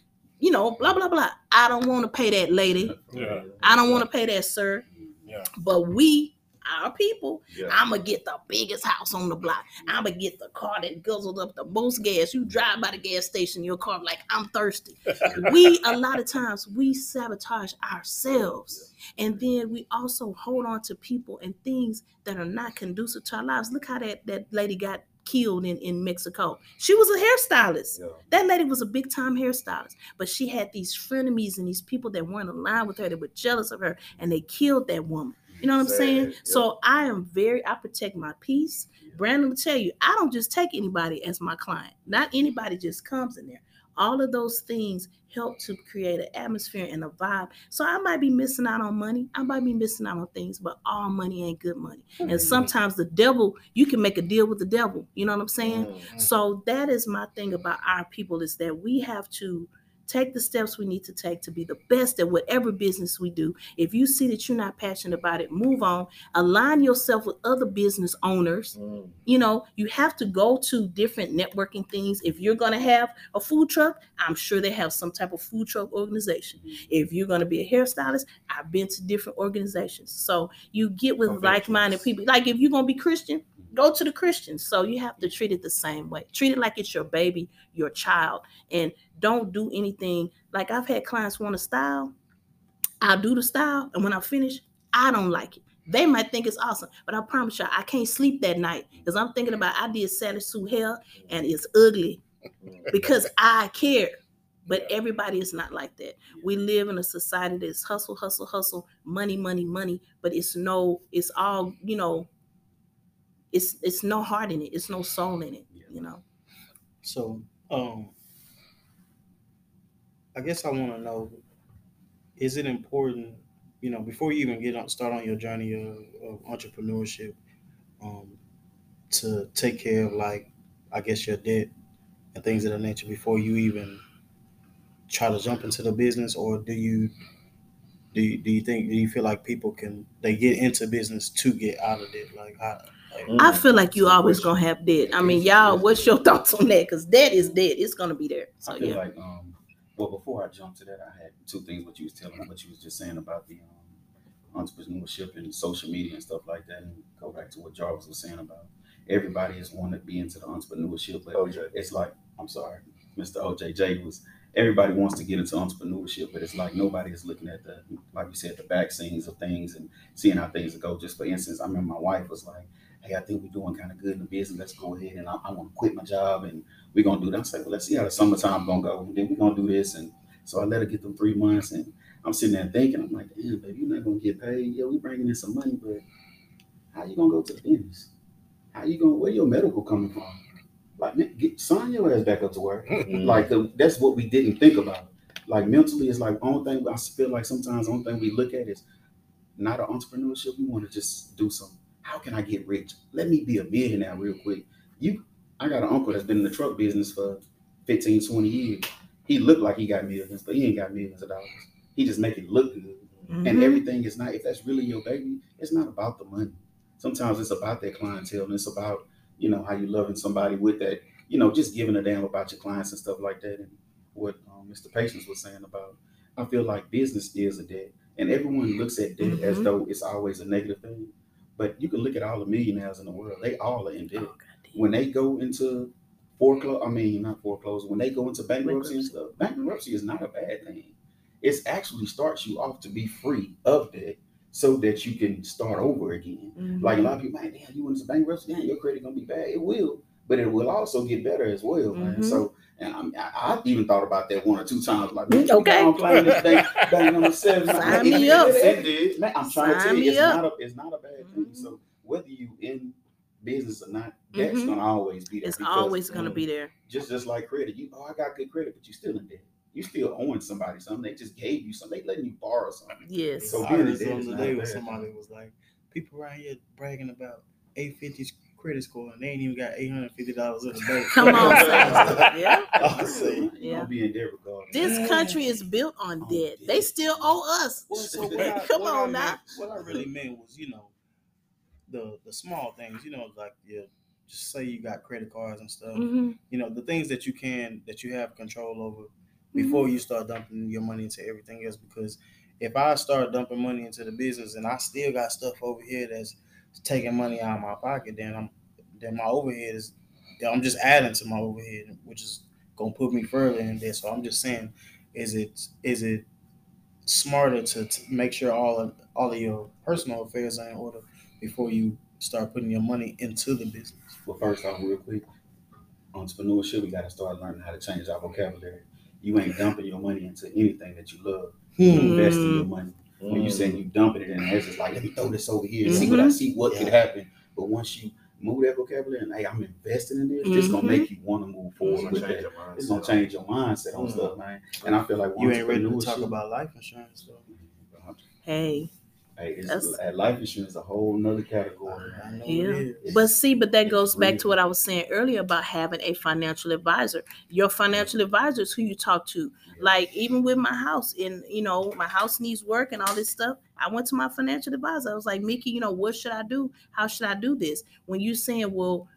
you know, blah blah blah. I don't want to pay that, lady. Yeah. I don't want to pay that, sir. Yeah. But we, our people, Yeah. I'm gonna get the biggest house on the block. I'm gonna get the car that guzzles up the most gas. You drive by the gas station, your car like I'm thirsty. we a lot of times we sabotage ourselves, and then we also hold on to people and things that are not conducive to our lives. Look how that that lady got killed in in Mexico. She was a hairstylist. Yeah. That lady was a big time hairstylist, but she had these frenemies and these people that weren't aligned with her that were jealous of her, and they killed that woman. You know what I'm Sad, saying? yeah. So I am very, I protect my peace. Brandon will tell you, I don't just take anybody as my client. Not anybody just comes in there. All of those things help to create an atmosphere and a vibe. So I might be missing out on money. I might be missing out on things, but all money ain't good money. And sometimes the devil, you can make a deal with the devil. You know what I'm saying? Mm. So that is my thing about our people is that we have to take the steps we need to take to be the best at whatever business we do. If you see that you're not passionate about it, move on. Align yourself with other business owners. Mm. You know, you have to go to different networking things. If you're going to have a food truck, I'm sure they have some type of food truck organization. If you're going to be a hairstylist, I've been to different organizations. So you get with like-minded people. Like if you're going to be Christian, go to the Christians. So you have to treat it the same way. Treat it like it's your baby, your child, and don't do anything. Like I've had clients want to style. I'll do the style, and when I finish, I don't like it. They might think it's awesome, but I promise you, I can't sleep that night because I'm thinking about I did Sally Sue hair and it's ugly because I care. But everybody is not like that. We live in a society that's hustle, hustle, hustle, money, money, money. But it's no, it's all you know. It's it's no heart in it. It's no soul in it. You know. So, um, I guess I want to know: Is it important, you know, before you even get on start on your journey of, of entrepreneurship, um, to take care of like, I guess your debt and things of that nature before you even try to jump into the business, or do you? Do you, do you think do you feel like people can they get into business to get out of it like how like, I Mm. feel like you That's always gonna have debt. I mean, y'all, what's your thoughts on that? Because debt is debt. It's gonna be there. So I feel yeah. like um well before I jump to that I had two things what you was telling what you was just saying about the um, entrepreneurship and social media and stuff like that and go back to what Jarvis was saying about everybody is wanting to be into the entrepreneurship but OJ. it's like I'm sorry Mr. OJJ was everybody wants to get into entrepreneurship but it's like nobody is looking at the like you said the back scenes of things and seeing how things go just for instance I remember my wife was like hey I think we're doing kind of good in the business let's go ahead and I, I want to quit my job and we're gonna do that. I said, well, let's see how the summertime gonna go. And then we're gonna do this. And so I let her get them three months and I'm sitting there thinking, I'm like, damn, baby, you're not gonna get paid. Yeah, we bringing in some money, but how you gonna go to the dentist? How you gonna where your medical coming from? Like get sign your ass back up to work. Mm. Like the, that's what we didn't think about. Like mentally, it's like only thing I feel like sometimes the only thing we look at is not an entrepreneurship. We want to just do some. How can I get rich? Let me be a millionaire real quick. You, I got an uncle that's been in the truck business for 15, 20 years. He looked like he got millions, but he ain't got millions of dollars. He just make it look good. And Mhm. everything is not, if that's really your baby, it's not about the money. Sometimes it's about that clientele and it's about, you know, how you loving somebody with that, you know, just giving a damn about your clients and stuff like that. And what um, Mr. Patience was saying about, I feel like business is a debt. And everyone looks at debt as Mhm. though it's always a negative thing. But you can look at all the millionaires in the world, they all are in debt Oh, when they go into foreclosure, I mean, not foreclosure, when they go into bankruptcy and stuff, bankruptcy is not a bad thing. It actually starts you off to be free of debt so that you can start over again. Mhm. Like a lot of people, man, damn, you went into bankruptcy, damn, your credit gonna be bad. It will, but it will also get better as well, man. Mhm. So, and I'm, I, I've even thought about that one or two times. Like, Mm, man, okay. I'm playing this thing, bang number seven. Sign me up. it- it. Man, I'm trying to tell you, it's up. not a, it's not a bad thing. Mhm. So whether you in business or not, that's Mhm. gonna always be there. It's because, always gonna um, be there. just just like credit. You oh, I got good credit, but you still in debt. you still owing somebody something. They just gave you something. They letting you borrow something. Yes. So I being a heard debt something is not today a where bad somebody was like, people around here bragging about 850 credit score and they ain't even got $850 in the bank. Come on, son. Yeah. I see. You Yeah. be in debt regardless. This country is built on On debt. debt. They still owe us. Well, so I, Come what I on meant- now. What I really meant was, you know, the the small things, you know, like yeah, just say you got credit cards and stuff. Mhm. You know, the things that you can that you have control over before you start dumping your money into everything else. Because if I start dumping money into the business and I still got stuff over here that's taking money out of my pocket, then I'm then my overhead is then I'm just adding to my overhead, which is gonna put me further in there. So I'm just saying, is it is it smarter to, to make sure all of all of your personal affairs are in order before you start putting your money into the business? Well, first off, real quick, entrepreneurship, we got to start learning how to change our vocabulary. You ain't dumping your money into anything that you love. You Hmm. investing your money. When you Mm. saying you dumping it in there, it's just like, let me throw this over here, and see what I see, what could happen. But once you move that vocabulary and hey, I'm investing in this, it's gonna make you want to move It's forward gonna with change that. your mindset. It's gonna change your mindset on Mhm. stuff, man. And I feel like You ain't ready to talk about life insurance though. Hey, Hey, it's, life insurance is a whole nother category. I know Yeah. it is. But see, but that It's goes back real. to what I was saying earlier about having a financial advisor. Your financial advisor is who you talk to. Like even with my house, and you know, my house needs work and all this stuff. I went to my financial advisor. I was like, Mickey, you know, what should I do? How should I do this? When you saying, well,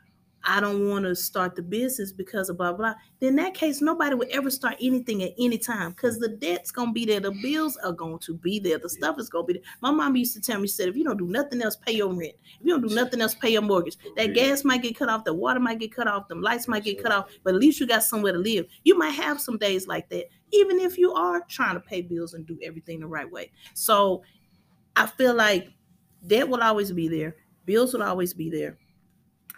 I don't want to start the business because of blah blah. Then in that case, nobody would ever start anything at any time because the debt's gonna be there, the bills are going to be there, the stuff is gonna be there. My mom used to tell me, she said, if you don't do nothing else, pay your rent. If you don't do nothing else, pay your mortgage. Oh, that gas might get cut off, the water might get cut off, the lights might get cut off, but at least you got somewhere to live. You might have some days like that, even if you are trying to pay bills and do everything the right way. So I feel like debt will always be there, bills will always be there.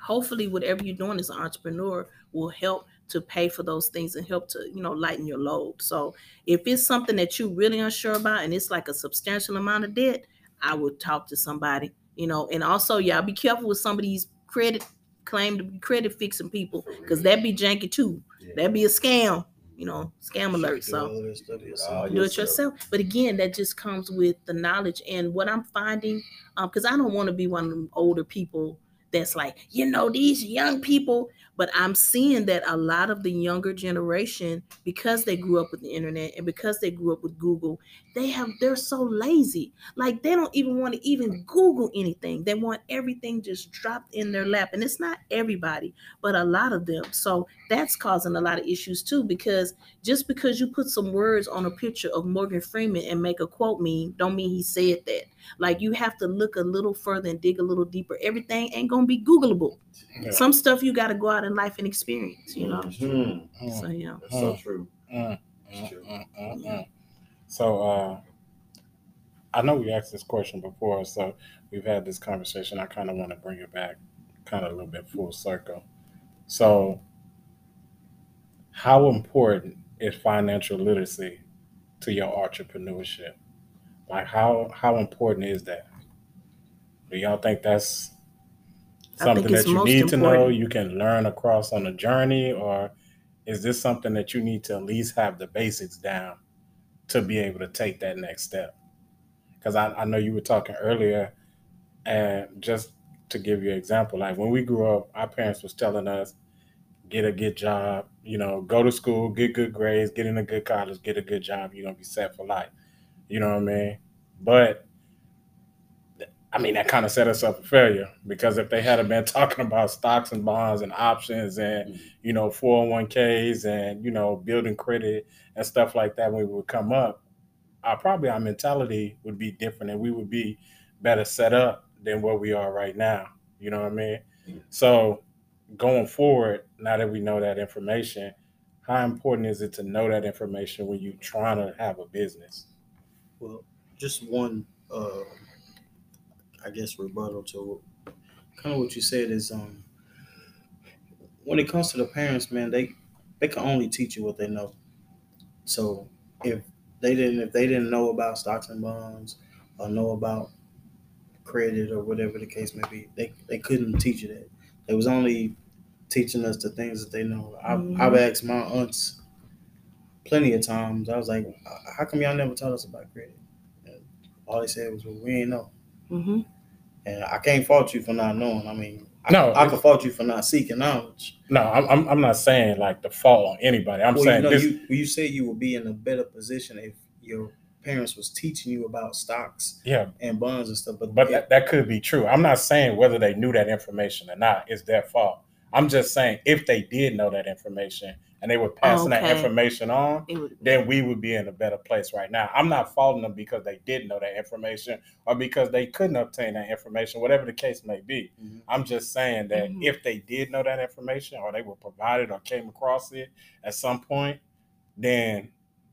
Hopefully, whatever you're doing as an entrepreneur will help to pay for those things and help to, you know, lighten your load. So if it's something that you're really unsure about and it's like a substantial amount of debt, I would talk to somebody, you know, and also y'all be careful with some of these credit claim to be credit fixing people because that'd be janky too. Yeah. That be a scam, you know, scam alert. Do So all of that stuff yourself. do it yourself. But again, that just comes with the knowledge and what I'm finding, um, because I don't want to be one of them older people that's like, you know, these young people. But I'm seeing that a lot of the younger generation, because they grew up with the internet and because they grew up with Google, they have they're so lazy. Like they don't even want to even Google anything. They want everything just dropped in their lap. And it's not everybody, but a lot of them. So that's causing a lot of issues too, because just because you put some words on a picture of Morgan Freeman and make a quote meme, don't mean he said that. Like you have to look a little further and dig a little deeper. Everything ain't gonna be Googleable. Yeah. Some stuff you gotta go out in life and experience, you know. Mhm. Mm, So yeah. That's so true. mm, That's true. mm, mm, mm. So uh, I know we asked this question before, so we've had this conversation. I kind of want to bring it back, kind of a little bit full circle. So, how important is financial literacy to your entrepreneurship? Like, how how important is that? Do y'all think that's I think something that you need to know? You can learn across on a journey, or is this something that you need to at least have the basics down to be able to take that next step? Because I, I know you were talking earlier, and just to give you an example, like when we grew up, our parents was telling us, get a good job, you know, go to school, get good grades, get in a good college, get a good job, you're gonna be set for life. You know what I mean? But I mean, that kind of set us up for failure because if they had been talking about stocks and bonds and options and, Mhm. you know, 401ks and, you know, building credit and stuff like that when we would come up, our probably our mentality would be different and we would be better set up than what we are right now. You know what I mean? Yeah. So going forward, now that we know that information, how important is it to know that information when you're trying to have a business? Well, just one, uh, I guess, rebuttal to kind of what you said is, um, when it comes to the parents, man, they they can only teach you what they know. So if they didn't, if they didn't know about stocks and bonds or know about credit or whatever the case may be, they they couldn't teach you that. They was only teaching us the things that they know. I've, Mhm. I've asked my aunts plenty of times. I was like, "How come y'all never taught us about credit?" And all they said was, "Well, we ain't know." Hmm And I can't fault you for not knowing. I mean, I, No, I can fault you for not seeking knowledge. No, I'm, I'm I'm not saying like the fault on anybody. I'm well, saying you know, this. you you said you would be in a better position if your parents was teaching you about stocks yeah, and bonds and stuff. But, but it- that, that could be true. I'm not saying whether they knew that information or not is their fault. I'm just saying if they did know that information and they were passing that information on, would, then we would be in a better place right now. I'm not faulting them because they didn't know that information or because they couldn't obtain that information, whatever the case may be. Mhm. I'm just saying that Mhm. if they did know that information or they were provided or came across it at some point, then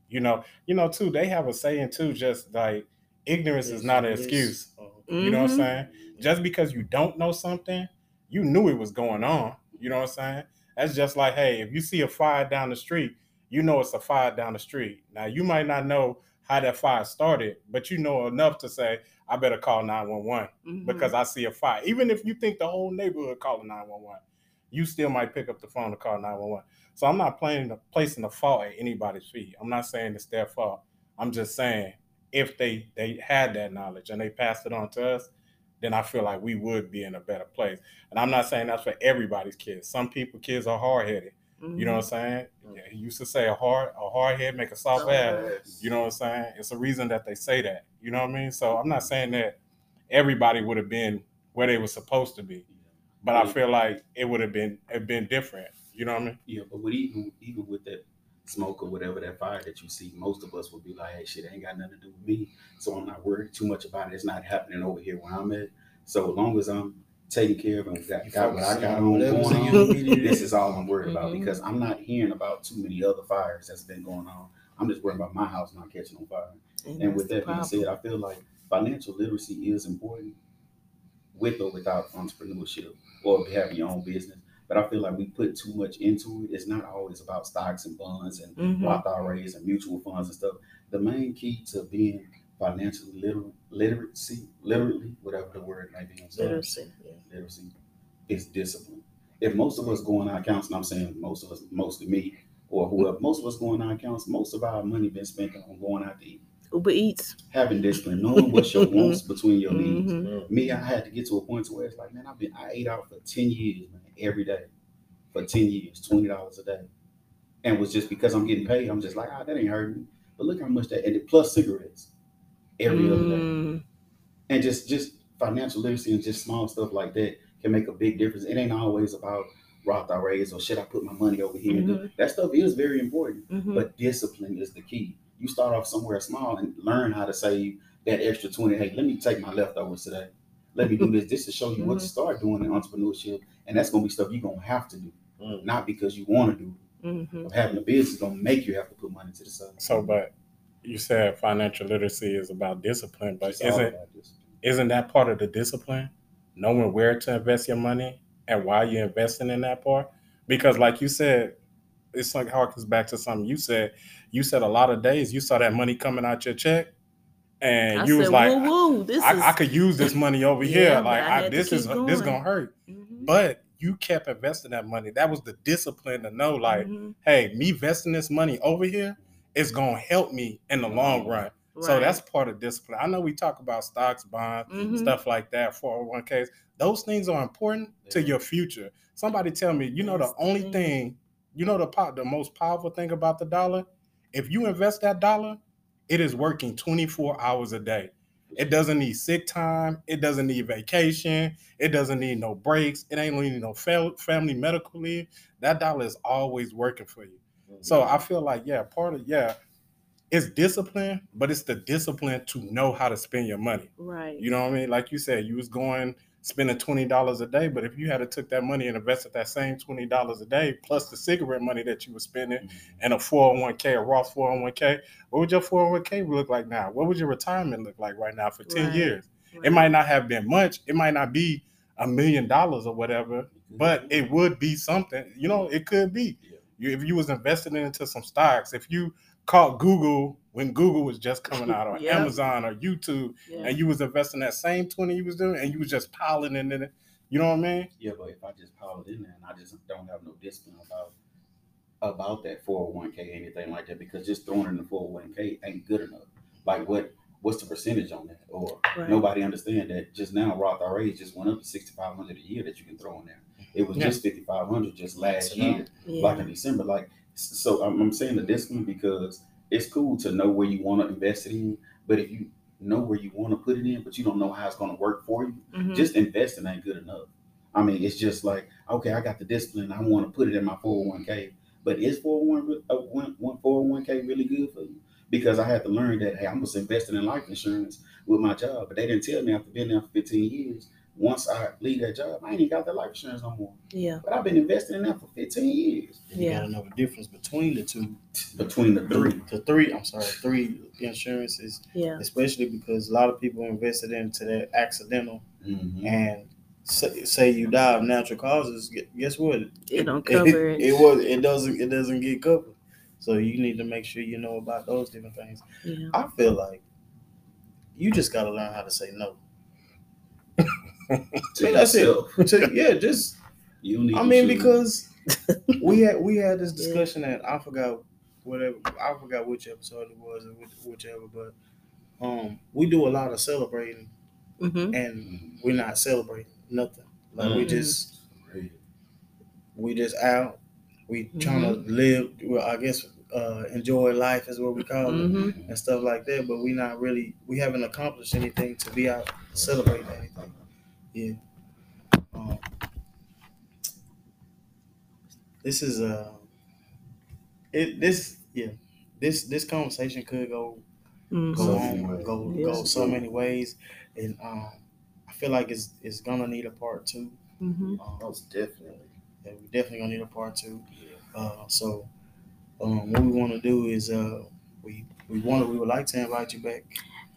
you know, you know, too, they have a saying too, just like ignorance is not an Yes. excuse. Oh, You know what I'm Mhm. saying? Just because you don't know something, you knew it was going on. You know what I'm saying? That's just like, hey, if you see a fire down the street, you know it's a fire down the street. Now you might not know how that fire started, but you know enough to say, I better call 911 Mhm. because I see a fire. Even if you think the whole neighborhood calling 911, you still might pick up the phone to call 911. So I'm not playing the, placing the fault at anybody's feet. I'm not saying it's their fault. I'm just saying if they they had that knowledge and they passed it on to us, then I feel like we would be in a better place. And I'm not saying that's for everybody's kids. Some people kids are hard headed. You know what I'm mm-hmm. saying? Yeah, he used to say a hard a hard head make a soft Soft ass. You know what I'm saying? It's a reason that they say that. You know what I mean? So I'm not saying that everybody would have been where they were supposed to be, but I feel like it would have been it been different. You know what I mean? Yeah, but with even even with that smoke or whatever that fire that you see, most of us would be like, "Hey, shit, ain't got nothing to do with me," so I'm not worried too much about it. It's not happening over here where I'm at. So as long as I'm taken care of and got, got what I got on going on, this is all I'm worried about Mhm. because I'm not hearing about too many other fires that's been going on. I'm just worried about my house not catching on fire. And that's with that being said, I feel like financial literacy is important with or without entrepreneurship or having your own business. But I feel like we put too much into it. It's not always about stocks and bonds and Mhm. Roth IRAs and mutual funds and stuff. The main key to being financially literate, literacy, literally, whatever the word may be, sorry, Literacy. Yeah. literacy is discipline. If most of us go on our accounts, and I'm saying most of us, mostly me or whoever, most of us go on our accounts, most of our money been spent on going out to eat Uber Eats. having discipline, knowing what your wants between your needs. Mhm. Me, I had to get to a point to where it's like, man, I've been I ate out for ten years, man, every day, for ten years, twenty dollars a day, and it was just because I'm getting paid. I'm just like, ah, that ain't hurting me. But look how much that, and plus cigarettes every other day, Mm. and just just financial literacy and just small stuff like that can make a big difference. It ain't always about Roth IRAs or should I put my money over here? do- That stuff is very important. Mhm. But discipline is the key. You start off somewhere small and learn how to save that extra 20. Hey, let me take my leftovers today. Let me do this. This to show you what to start doing in entrepreneurship. And that's gonna be stuff you're gonna have to do. Mm. Not because you want to do Mhm. Having a business is gonna make you have to put money to the side. So, but you said financial literacy is about discipline, but It's isn't about this. isn't that part of the discipline? Knowing where to invest your money and why you're investing in that part. Because, like you said, it's like harkens back to something you said. You said a lot of days you saw that money coming out your check, and I you was like, woo woo, this is. I, I could use this money over Yeah, here. Like, I I, this is keep this going. gonna hurt. Mhm. But you kept investing that money. That was the discipline to know, like, Mhm. hey, me investing this money over here is gonna help me in the long run. So that's part of discipline. I know we talk about stocks, bonds, Mhm. stuff like that, 401ks. Those things are important to your future. Somebody tell me, you know, the only thing. Thing, you know, the po- the most powerful thing about the dollar, if you invest that dollar, it is working 24 hours a day. It doesn't need sick time. It doesn't need vacation. It doesn't need no breaks. It ain't need no fa- family medical leave. That dollar is always working for you. So mm-hmm. I feel like, yeah, part of yeah, it's discipline, but it's the discipline to know how to spend your money. Right. You know what I mean? Like you said, you was going spending twenty dollars a day, but if you had to took that money and invested that same twenty dollars a day plus the cigarette money that you were spending and a four hundred one k, a Roth four hundred one k, what would your four hundred one k look like now? What would your retirement look like right now for ten Right. years? right. It might not have been much. It might not be a million dollars or whatever, but it would be something. You know, it could be. Yeah. You, if you was investing into some stocks, if you caught Google when Google was just coming out, or Yep. Amazon or YouTube, Yeah. and you was investing that same twenty you was doing, and you was just piling it in it. You know what I mean? Yeah, but if I just pile it in there and I just don't have no discipline about about that 401k, anything like that, because just throwing in the 401k ain't good enough. Like what what's the percentage on that? Or Right. nobody understand that just now Roth IRA just went up to 6500 a year that you can throw in there. It was Yeah. just 5500 just last year Yeah. like in December. Like, so I'm, I'm saying the discipline because it's cool to know where you want to invest it in, but if you know where you want to put it in, but you don't know how it's going to work for you, Mhm. just investing ain't good enough. I mean, it's just like, okay, I got the discipline, I want to put it in my 401k, but is 401 re- uh, one, one 401k really good for you? Because I had to learn that, hey, I'm just investing in life insurance with my job, but they didn't tell me after being there for 15 years. Once I leave that job, I ain't even got that life insurance no more. yeah. But I've been investing in that for 15 years And you Yeah. gotta know the difference between the two. between the three. The three, I'm sorry, three insurances, Yeah. especially because a lot of people invested into that accidental Mhm. and say, say you die of natural causes, guess what? It don't cover it. it was it doesn't it doesn't get covered. So you need to make sure you know about those different things. Yeah. I feel like you just gotta learn how to say no. To that's it. yourself. To- yeah, just You need I mean choose. because we had we had this Yeah. discussion and I forgot whatever I forgot which episode it was or whichever, but um we do a lot of celebrating hmm and we're not celebrating nothing. Like we Mhm. just we just out. We trying to live. Well, I guess uh, enjoy life is what we call it, hmm and stuff like that. But we not really. We haven't accomplished anything to be out celebrating anything. Yeah. Um, this is uh It this yeah. This this conversation could go Mhm. go So on many ways. go Yes. go so many ways, and um I feel like it's it's gonna need a part two. Mhm. Um, Most definitely. yeah, we definitely gonna need a part two. Uh, so, um, what we want to do is, uh, we we want we would like to invite you back.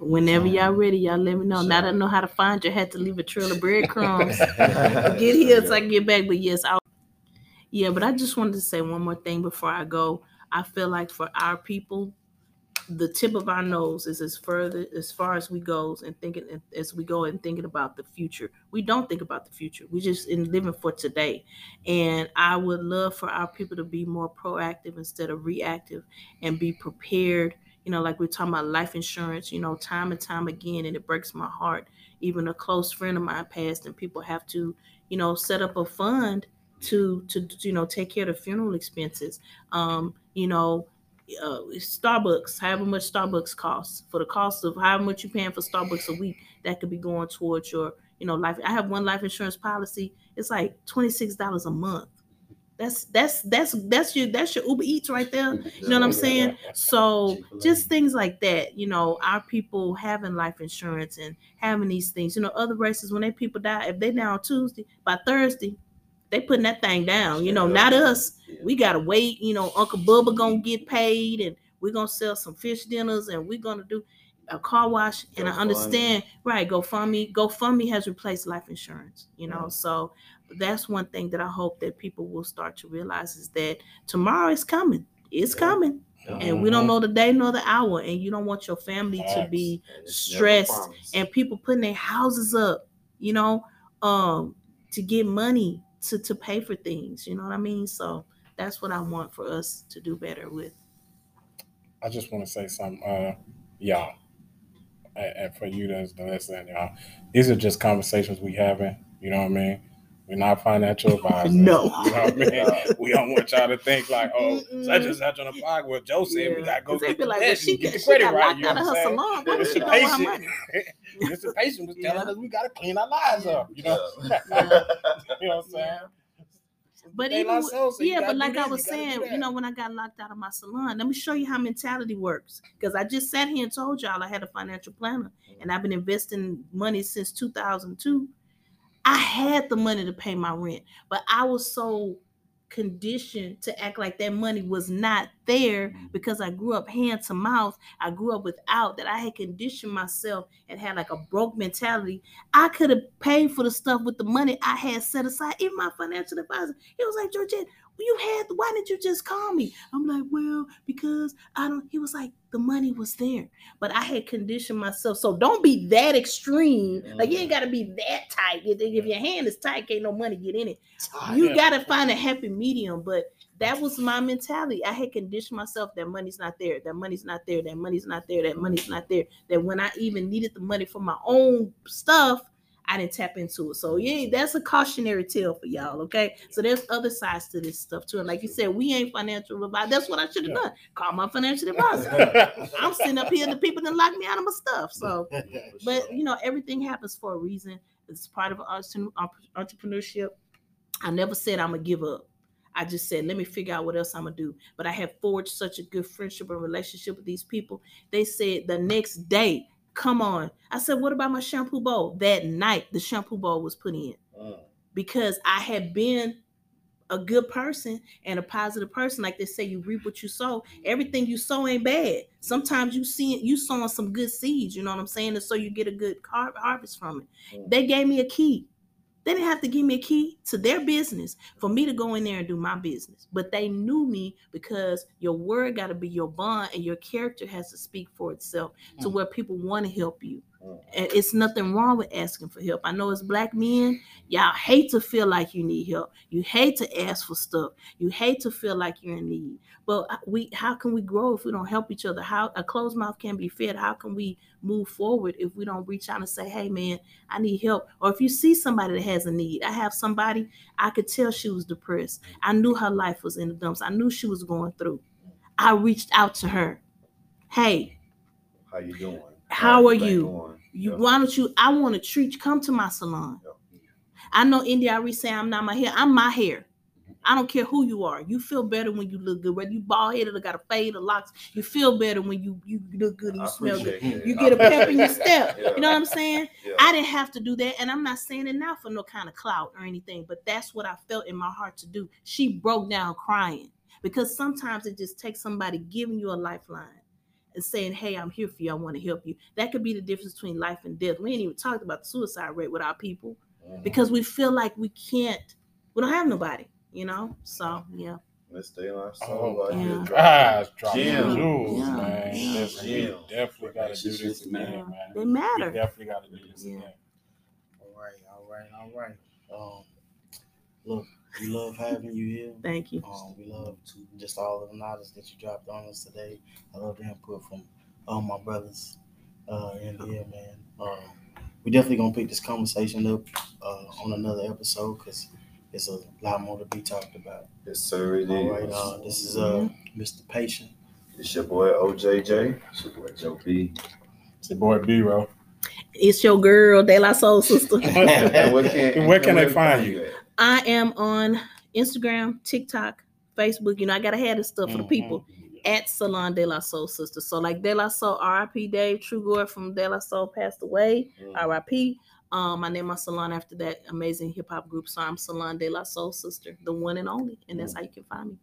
Whenever y'all ready, y'all let me know. Now that I know how to find you, I had to leave a trail of breadcrumbs. get here so I can get back. But yes, I yeah, but I just wanted to say one more thing before I go. I feel like for our people, the tip of our nose is as further as far as we goes and thinking as we go and thinking about the future. We don't think about the future. We just in living for today. And I would love for our people to be more proactive instead of reactive and be prepared. You know, like we're talking about life insurance, you know, time and time again, and it breaks my heart. Even a close friend of mine passed, and people have to, you know, set up a fund to to you know take care of the funeral expenses. Um, you know, uh, Starbucks, however much Starbucks costs for the cost of however much you're paying for Starbucks a week, that could be going towards your, you know, life. I have one life insurance policy. It's like twenty six dollars a month. That's that's that's that's your that's your Uber Eats right there. You know what I'm saying? So just things like that, you know, our people having life insurance and having these things. You know, other races when they people die, if they die on Tuesday, by Thursday, they putting that thing down. You know, not us. We gotta wait. You know, Uncle Bubba gonna get paid, and we're gonna sell some fish dinners, and we're gonna do a car wash. And I GoFundMe. understand, right? GoFundMe, GoFundMe has replaced life insurance. You know, Right. so that's one thing that I hope that people will start to realize is that tomorrow is coming. It's Yeah. coming, and we don't know the day nor the hour, and you don't want your family to be And it's never stressed and people putting their houses up, you know, um, to get money to to pay for things. You know what I mean? So that's what I want for us to do better with. I just want to say something, uh, y'all, and, and for you that's listening, y'all. These are just conversations we having. You know what I mean? We're not financial advisors. No. you know what I mean. We don't want y'all to think like, oh, Mm-mm. such and such on the podcast. Well, Joe said we Yeah. gotta go 'Cause they get the like, well, best she and get got, the she credit got right. You know out of what her I'm saying? salon. Where Mr. did she go with her Patient. money? Mr. Patient was telling us we gotta clean our lives up. You know, Yeah. you know what I'm saying? Yeah. But De even La with- Soul said you yeah, but like I was you saying, you know, when I got locked out of my salon, let me show you how mentality works. Because I just sat here and told y'all I had a financial planner, and I've been investing money since 2002. I had the money to pay my rent, but I was so conditioned to act like that money was not there mm-hmm. because I grew up hand to mouth. I grew up without that. I had conditioned myself and had like a broke mentality. I could have paid for the stuff with the money I had set aside. Even my financial advisor, he was like, Georgette, you had why didn't you just call me? I'm like well because i don't he was like the money was there but i had conditioned myself. So don't be that extreme. Like you ain't mm. got to be that tight. If, if your hand is tight can't no money get in it. You Yeah. got to find a happy medium but that was my mentality. I had conditioned myself that money's not there that money's not there that money's not there that money's not there that when i even needed the money for my own stuff I didn't tap into it. So yeah, that's a cautionary tale for y'all. Okay. So there's other sides to this stuff too. And like you said, we ain't financial advisor. That's what I should have Yeah. done. Call my financial advisor. I'm sitting up here and the people that lock me out of my stuff. So but you know, everything happens for a reason. It's part of entre- entrepreneurship. I never said I'm gonna give up. I just said, let me figure out what else I'm gonna do. But I have forged such a good friendship and relationship with these people. They said the next day, come on. I said, what about my shampoo bowl? That night, the shampoo bowl was put in Mm. because I had been a good person and a positive person. Like they say, you reap what you sow. Everything you sow ain't bad. Sometimes you see you sowing some good seeds. You know what I'm saying? And so you get a good har- harvest from it. Mm. They gave me a key. They didn't have to give me a key to their business for me to go in there and do my business. But they knew me because your word got to be your bond and your character has to speak for itself to Mm. where people want to help you. And it's nothing wrong with asking for help. I know as black men, y'all hate to feel like you need help. You hate to ask for stuff. You hate to feel like you're in need. But we, how can we grow if we don't help each other? How a closed mouth can be fed. How can we move forward if we don't reach out and say, "Hey, man, I need help"? Or if you see somebody that has a need, I have somebody I could tell she was depressed. I knew her life was in the dumps. I knew she was going through. I reached out to her. Hey, How you doing? How are you you? you Yeah. why don't you? I want to treat you. Come to my salon. Yeah. I know India.Arie say I'm not my hair. I'm my hair. I don't care who you are. You feel better when you look good. Whether you bald headed or got a fade or locks, you feel better when you you look good and I you smell good. that. You get a pep in your step. Yeah. You know what I'm saying? Yeah. I didn't have to do that, and I'm not saying it now for no kind of clout or anything, but that's what I felt in my heart to do. She broke down crying because sometimes it just takes somebody giving you a lifeline and saying, "Hey, I'm here for you. I want to help you." That could be the difference between life and death. We ain't even talked about the suicide rate with our people Mhm. because we feel like we can't, we don't have nobody, you know. So yeah, Let's stay on our Oh, soul. out yeah. dropping- Ah, it's dropping Jim. jewels, Yeah. man. Yeah. Listen, we definitely got to do this Relationships again, matter. man. they We matter. definitely got to do this Yeah. again. All right, all right, all right. Um, look, we love having you here. Thank you. Um, we love to just all of the knowledge that you dropped on us today. I love the input from all my brothers uh, in here, man. Um, we definitely gonna pick this conversation up uh, on another episode because there's a lot more to be talked about. Yes, sir. It All right, is. uh, this is uh, Mr. Patient. It's your boy OJJ. It's your boy Joe B. It's your boy B-Roll. It's your girl, De La Soul Sister. And where can, Where can they we find you? At? I am on Instagram, TikTok, Facebook. You know, I gotta have this stuff for the Mhm. people at Salon De La Soul Sister. So like De La Soul, R.I.P. Dave Trugoy from De La Soul passed away. Mm. R.I.P. Um, I named my salon after that amazing hip hop group. So I'm Salon De La Soul Sister, the one and only, and that's how you can find me.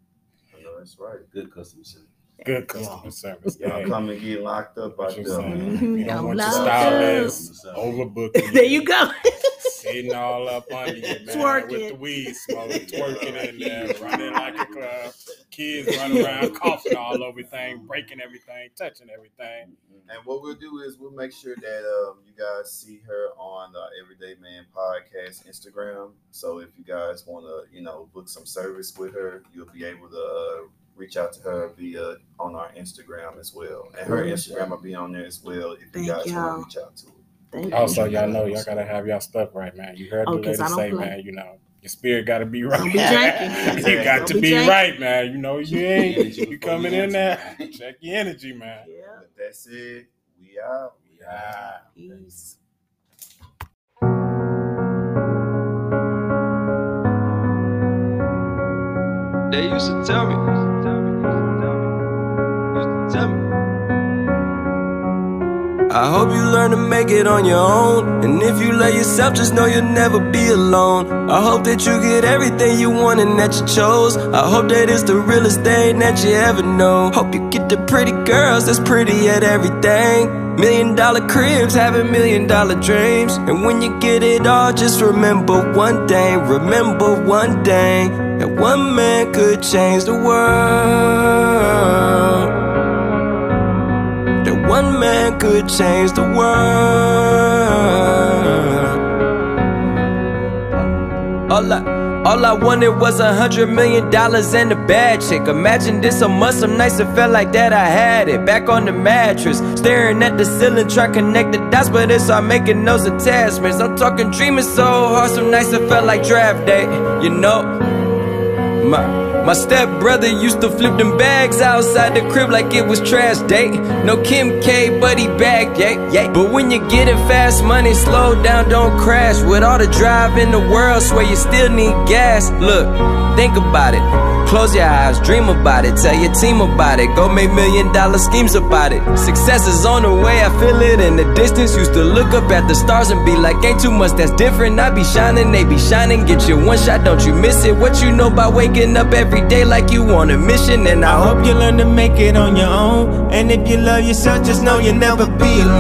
I know that's right. Good customer service. Good customer Yeah. service. Y'all Hey, come and get locked up what out you there. saying? You don't want your Locked stylist up. overbooking there you go. Sitting all up under you, man, Twerking. with the weed smoke, twerking in there, running like a club. Kids running around, coughing all over everything, breaking everything, touching everything. And what we'll do is we'll make sure that um, you guys see her on the Everyday Man podcast Instagram. So if you guys want to, you know, book some service with her, you'll be able to uh, reach out to her via on our Instagram as well. And her Instagram will be on there as well if you guys y'all. want to reach out to her. Thank Also, you. y'all know y'all gotta have y'all stuff right, man. You heard Oh, the 'cause lady I say, play. man, you know, your spirit gotta be right. Don't be janky. you got Don't to be be right, man. You know, you ain't you coming in there. Check your energy, man. Yeah. But that's it. We out. Yeah. Peace. They used to tell me. I hope you learn to make it on your own. And if you love yourself, just know you'll never be alone. I hope that you get everything you want and that you chose. I hope that it's the realest thing that you ever know. Hope you get the pretty girls that's pretty at everything. Million dollar cribs, having million dollar dreams. And when you get it all, just remember one thing. Remember one thing. That one man could change the world. One man could change the world. All I, all I wanted was a hundred million dollars and a bad chick. Imagine this a some nights it felt like that I had it. Back on the mattress, staring at the ceiling, trying to connect the dots, but it's all making those attachments. I'm talking dreaming so hard, some nights it felt like draft day. You know, my. My stepbrother used to flip them bags outside the crib like it was trash day. No Kim K, but he back, yeah, yeah. But when you get it fast money, slow down, don't crash. With all the drive in the world, swear you still need gas. Look, think about it. Close your eyes, dream about it, tell your team about it. Go make million dollar schemes about it. Success is on the way, I feel it in the distance. Used to look up at the stars and be like, ain't too much that's different. I be shining, they be shining. Get your one shot, don't you miss it. What you know about waking up every day like you on a mission? And I hope you learn to make it on your own. And if you love yourself, just know you'll never be alone.